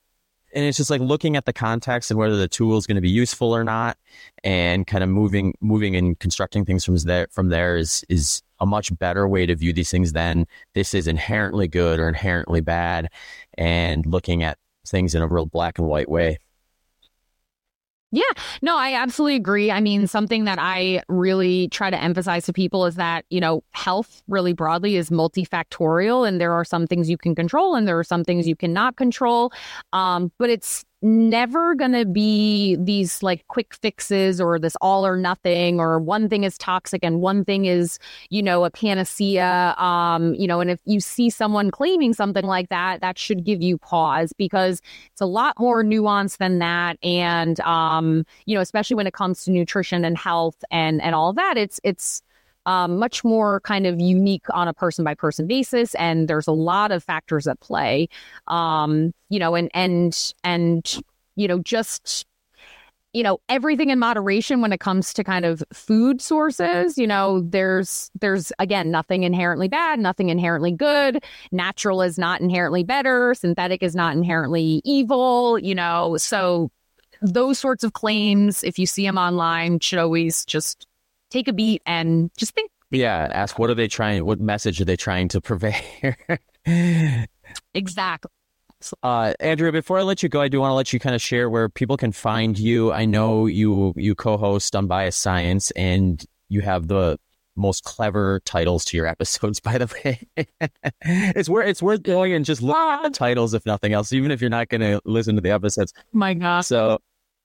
and it's just like looking at the context and whether the tool is going to be useful or not and kind of moving moving and constructing things from there from there is is a much better way to view these things than this is inherently good or inherently bad and looking at things in a real black and white way yeah, no, I absolutely agree. I mean, something that I really try to emphasize to people is that, you know, health really broadly is multifactorial and there are some things you can control and there are some things you cannot control. Um, but it's never going to be these like quick fixes or this all or nothing or one thing is toxic and one thing is, you know, a panacea. Um, you know, and if you see someone claiming something like that, that should give you pause because it's a lot more nuanced than that. And, um, you know, especially when it comes to nutrition and health and, and all that, it's, it's, um, much more kind of unique on a person by person basis, and there's a lot of factors at play. Um, you know, and and and you know, just you know everything in moderation when it comes to kind of food sources you know there's there's again nothing inherently bad nothing inherently good. Natural is not inherently better. Synthetic is not inherently evil you know. So those sorts of claims if you see them online should always just take a beat and just think. Yeah, ask what are they trying? What message are they trying to purvey? exactly. Uh, Andrea, before I let you go, I do want to let you kind of share where people can find you. I know you you co-host Unbiased Science, and you have the most clever titles to your episodes. By the way, it's worth it's worth going and just look at the titles, if nothing else, even if you're not going to listen to the episodes. My God! So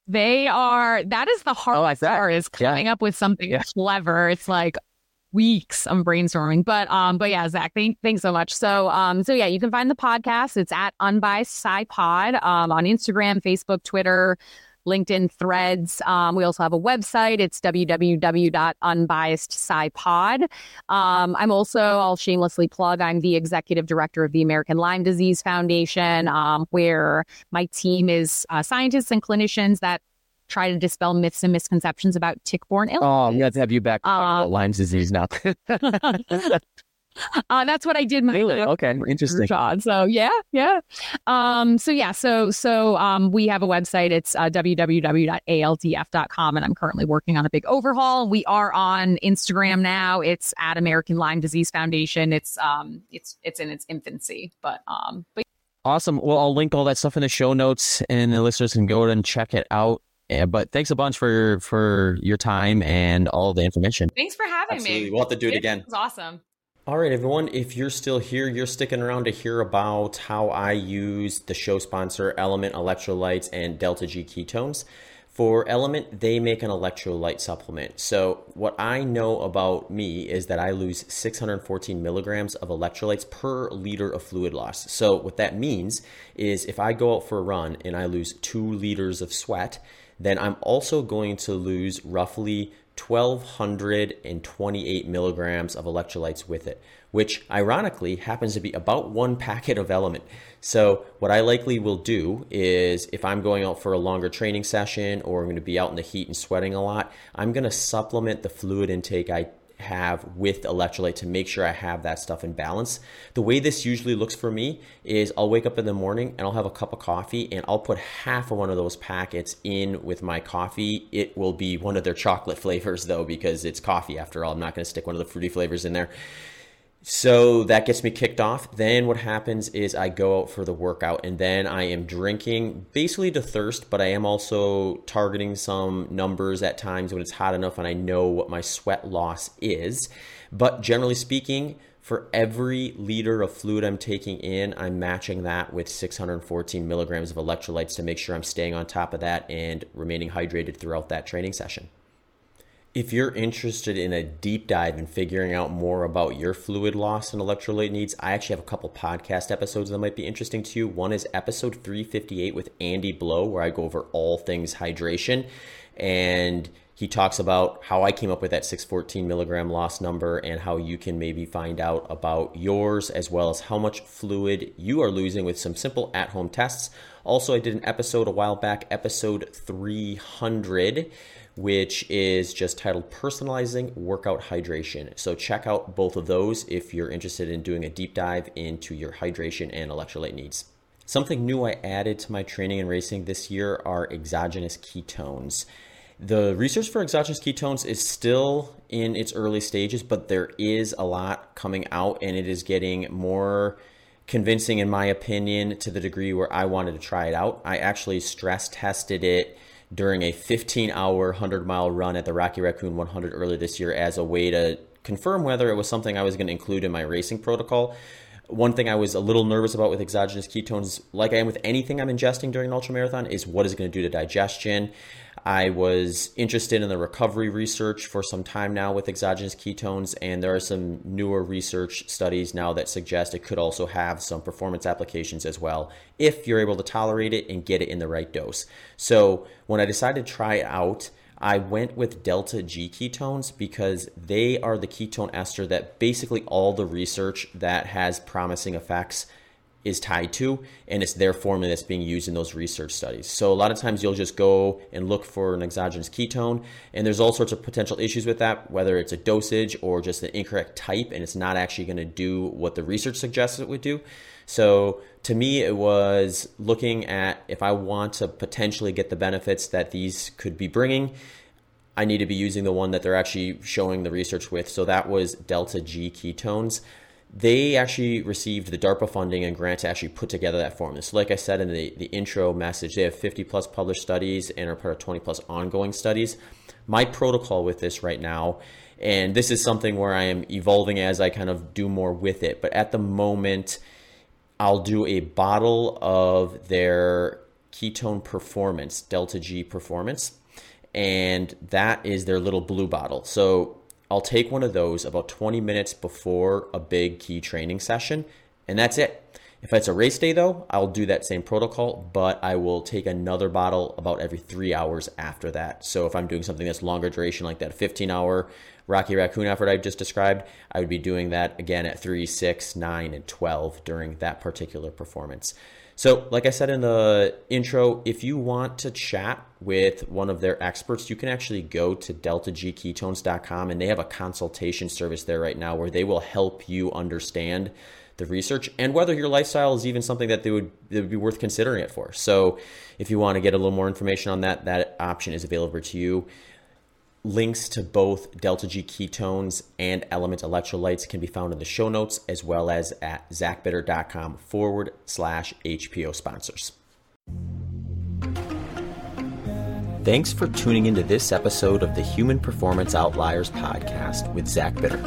they are, that is the hard oh, part is coming yeah. up with something yeah. clever. It's like weeks of brainstorming. But um, but yeah, Zach, thank, thanks so much. So um, so yeah, you can find the podcast. It's at Unbiased Sci Pod um, on Instagram, Facebook, Twitter. LinkedIn threads. Um, we also have a website. It's www.unbiasedscipod. Um, I'm also, I'll shamelessly plug, I'm the executive director of the American Lyme Disease Foundation, um, where my team is uh, scientists and clinicians that try to dispel myths and misconceptions about tick-borne illness. Oh, I'm glad to have you back. Uh, Lyme disease now. Uh, that's what I did. My really? Okay, interesting. Job. So yeah, yeah. Um, so yeah, so so um, we have a website. It's uh, www.aldf.com, and I'm currently working on a big overhaul. We are on Instagram now. It's at American Lyme Disease Foundation. It's um, it's it's in its infancy, but um, but. Awesome. Well, I'll link all that stuff in the show notes, and the listeners can go and check it out. Yeah, but thanks a bunch for for your time and all the information. Thanks for having Absolutely. me. We'll have to do it, it again. It was awesome. All right, everyone. If you're still here, you're sticking around to hear about how I use the show sponsor LMNT Electrolytes and Delta G ketones. For LMNT, they make an electrolyte supplement. So, what I know about me is that I lose 614 milligrams of electrolytes per liter of fluid loss. So, what that means is if I go out for a run and I lose two liters of sweat, then I'm also going to lose roughly 1228 milligrams of electrolytes with it, which ironically happens to be about one packet of LMNT. So, what I likely will do is if I'm going out for a longer training session or I'm going to be out in the heat and sweating a lot, I'm going to supplement the fluid intake I have with electrolyte to make sure I have that stuff in balance. The way this usually looks for me is I'll wake up in the morning and I'll have a cup of coffee and I'll put half of one of those packets in with my coffee. It will be one of their chocolate flavors though, because it's coffee after all. I'm not going to stick one of the fruity flavors in there. So that gets me kicked off. Then what happens is I go out for the workout and then I am drinking basically to thirst, but I am also targeting some numbers at times when it's hot enough and I know what my sweat loss is. But generally speaking, for every liter of fluid I'm taking in, I'm matching that with 614 milligrams of electrolytes to make sure I'm staying on top of that and remaining hydrated throughout that training session. If you're interested in a deep dive and figuring out more about your fluid loss and electrolyte needs, I actually have a couple podcast episodes that might be interesting to you. One is episode 358 with Andy Blow, where I go over all things hydration. And he talks about how I came up with that 614 milligram loss number and how you can maybe find out about yours as well as how much fluid you are losing with some simple at home tests. Also, I did an episode a while back, episode 300 which is just titled Personalizing Workout Hydration. So check out both of those if you're interested in doing a deep dive into your hydration and electrolyte needs. Something new I added to my training and racing this year are exogenous ketones. The research for exogenous ketones is still in its early stages, but there is a lot coming out and it is getting more convincing, in my opinion, to the degree where I wanted to try it out. I actually stress tested it during a 15 hour, 100 mile run at the Rocky Raccoon 100 earlier this year as a way to confirm whether it was something I was going to include in my racing protocol. One thing I was a little nervous about with exogenous ketones, like I am with anything I'm ingesting during an ultramarathon, is what is it going to do to digestion. I was interested in the recovery research for some time now with exogenous ketones, and there are some newer research studies now that suggest it could also have some performance applications as well if you're able to tolerate it and get it in the right dose. So, when I decided to try it out, I went with delta G ketones because they are the ketone ester that basically all the research that has promising effects is tied to, and it's their formula that's being used in those research studies. So a lot of times you'll just go and look for an exogenous ketone, and there's all sorts of potential issues with that, whether it's a dosage or just an incorrect type, and it's not actually going to do what the research suggests it would do. So to me, it was looking at if I want to potentially get the benefits that these could be bringing. I need to be using the one that they're actually showing the research with. So that was delta G ketones they actually received the DARPA funding and grant to actually put together that formula. So, like I said in the, the intro message, they have 50 plus published studies and are part of 20 plus ongoing studies. My protocol with this right now, and this is something where I am evolving as I kind of do more with it, but at the moment, I'll do a bottle of their ketone performance, Delta G performance, and that is their little blue bottle. So I'll take one of those about 20 minutes before a big key training session, and that's it. If it's a race day, though, I'll do that same protocol, but I will take another bottle about every three hours after that. So if I'm doing something that's longer duration, like that 15 hour Rocky Raccoon effort I've just described, I would be doing that again at 3, 6, 9, and 12 during that particular performance. So, like I said in the intro, if you want to chat with one of their experts, you can actually go to deltagketones.com and they have a consultation service there right now where they will help you understand the research and whether your lifestyle is even something that they would, would be worth considering it for. So, if you want to get a little more information on that, that option is available to you. Links to both Delta G ketones and LMNT electrolytes can be found in the show notes as well as at zachbitter.com forward slash HPO sponsors. Thanks for tuning into this episode of the Human Performance Outliers podcast with Zach Bitter.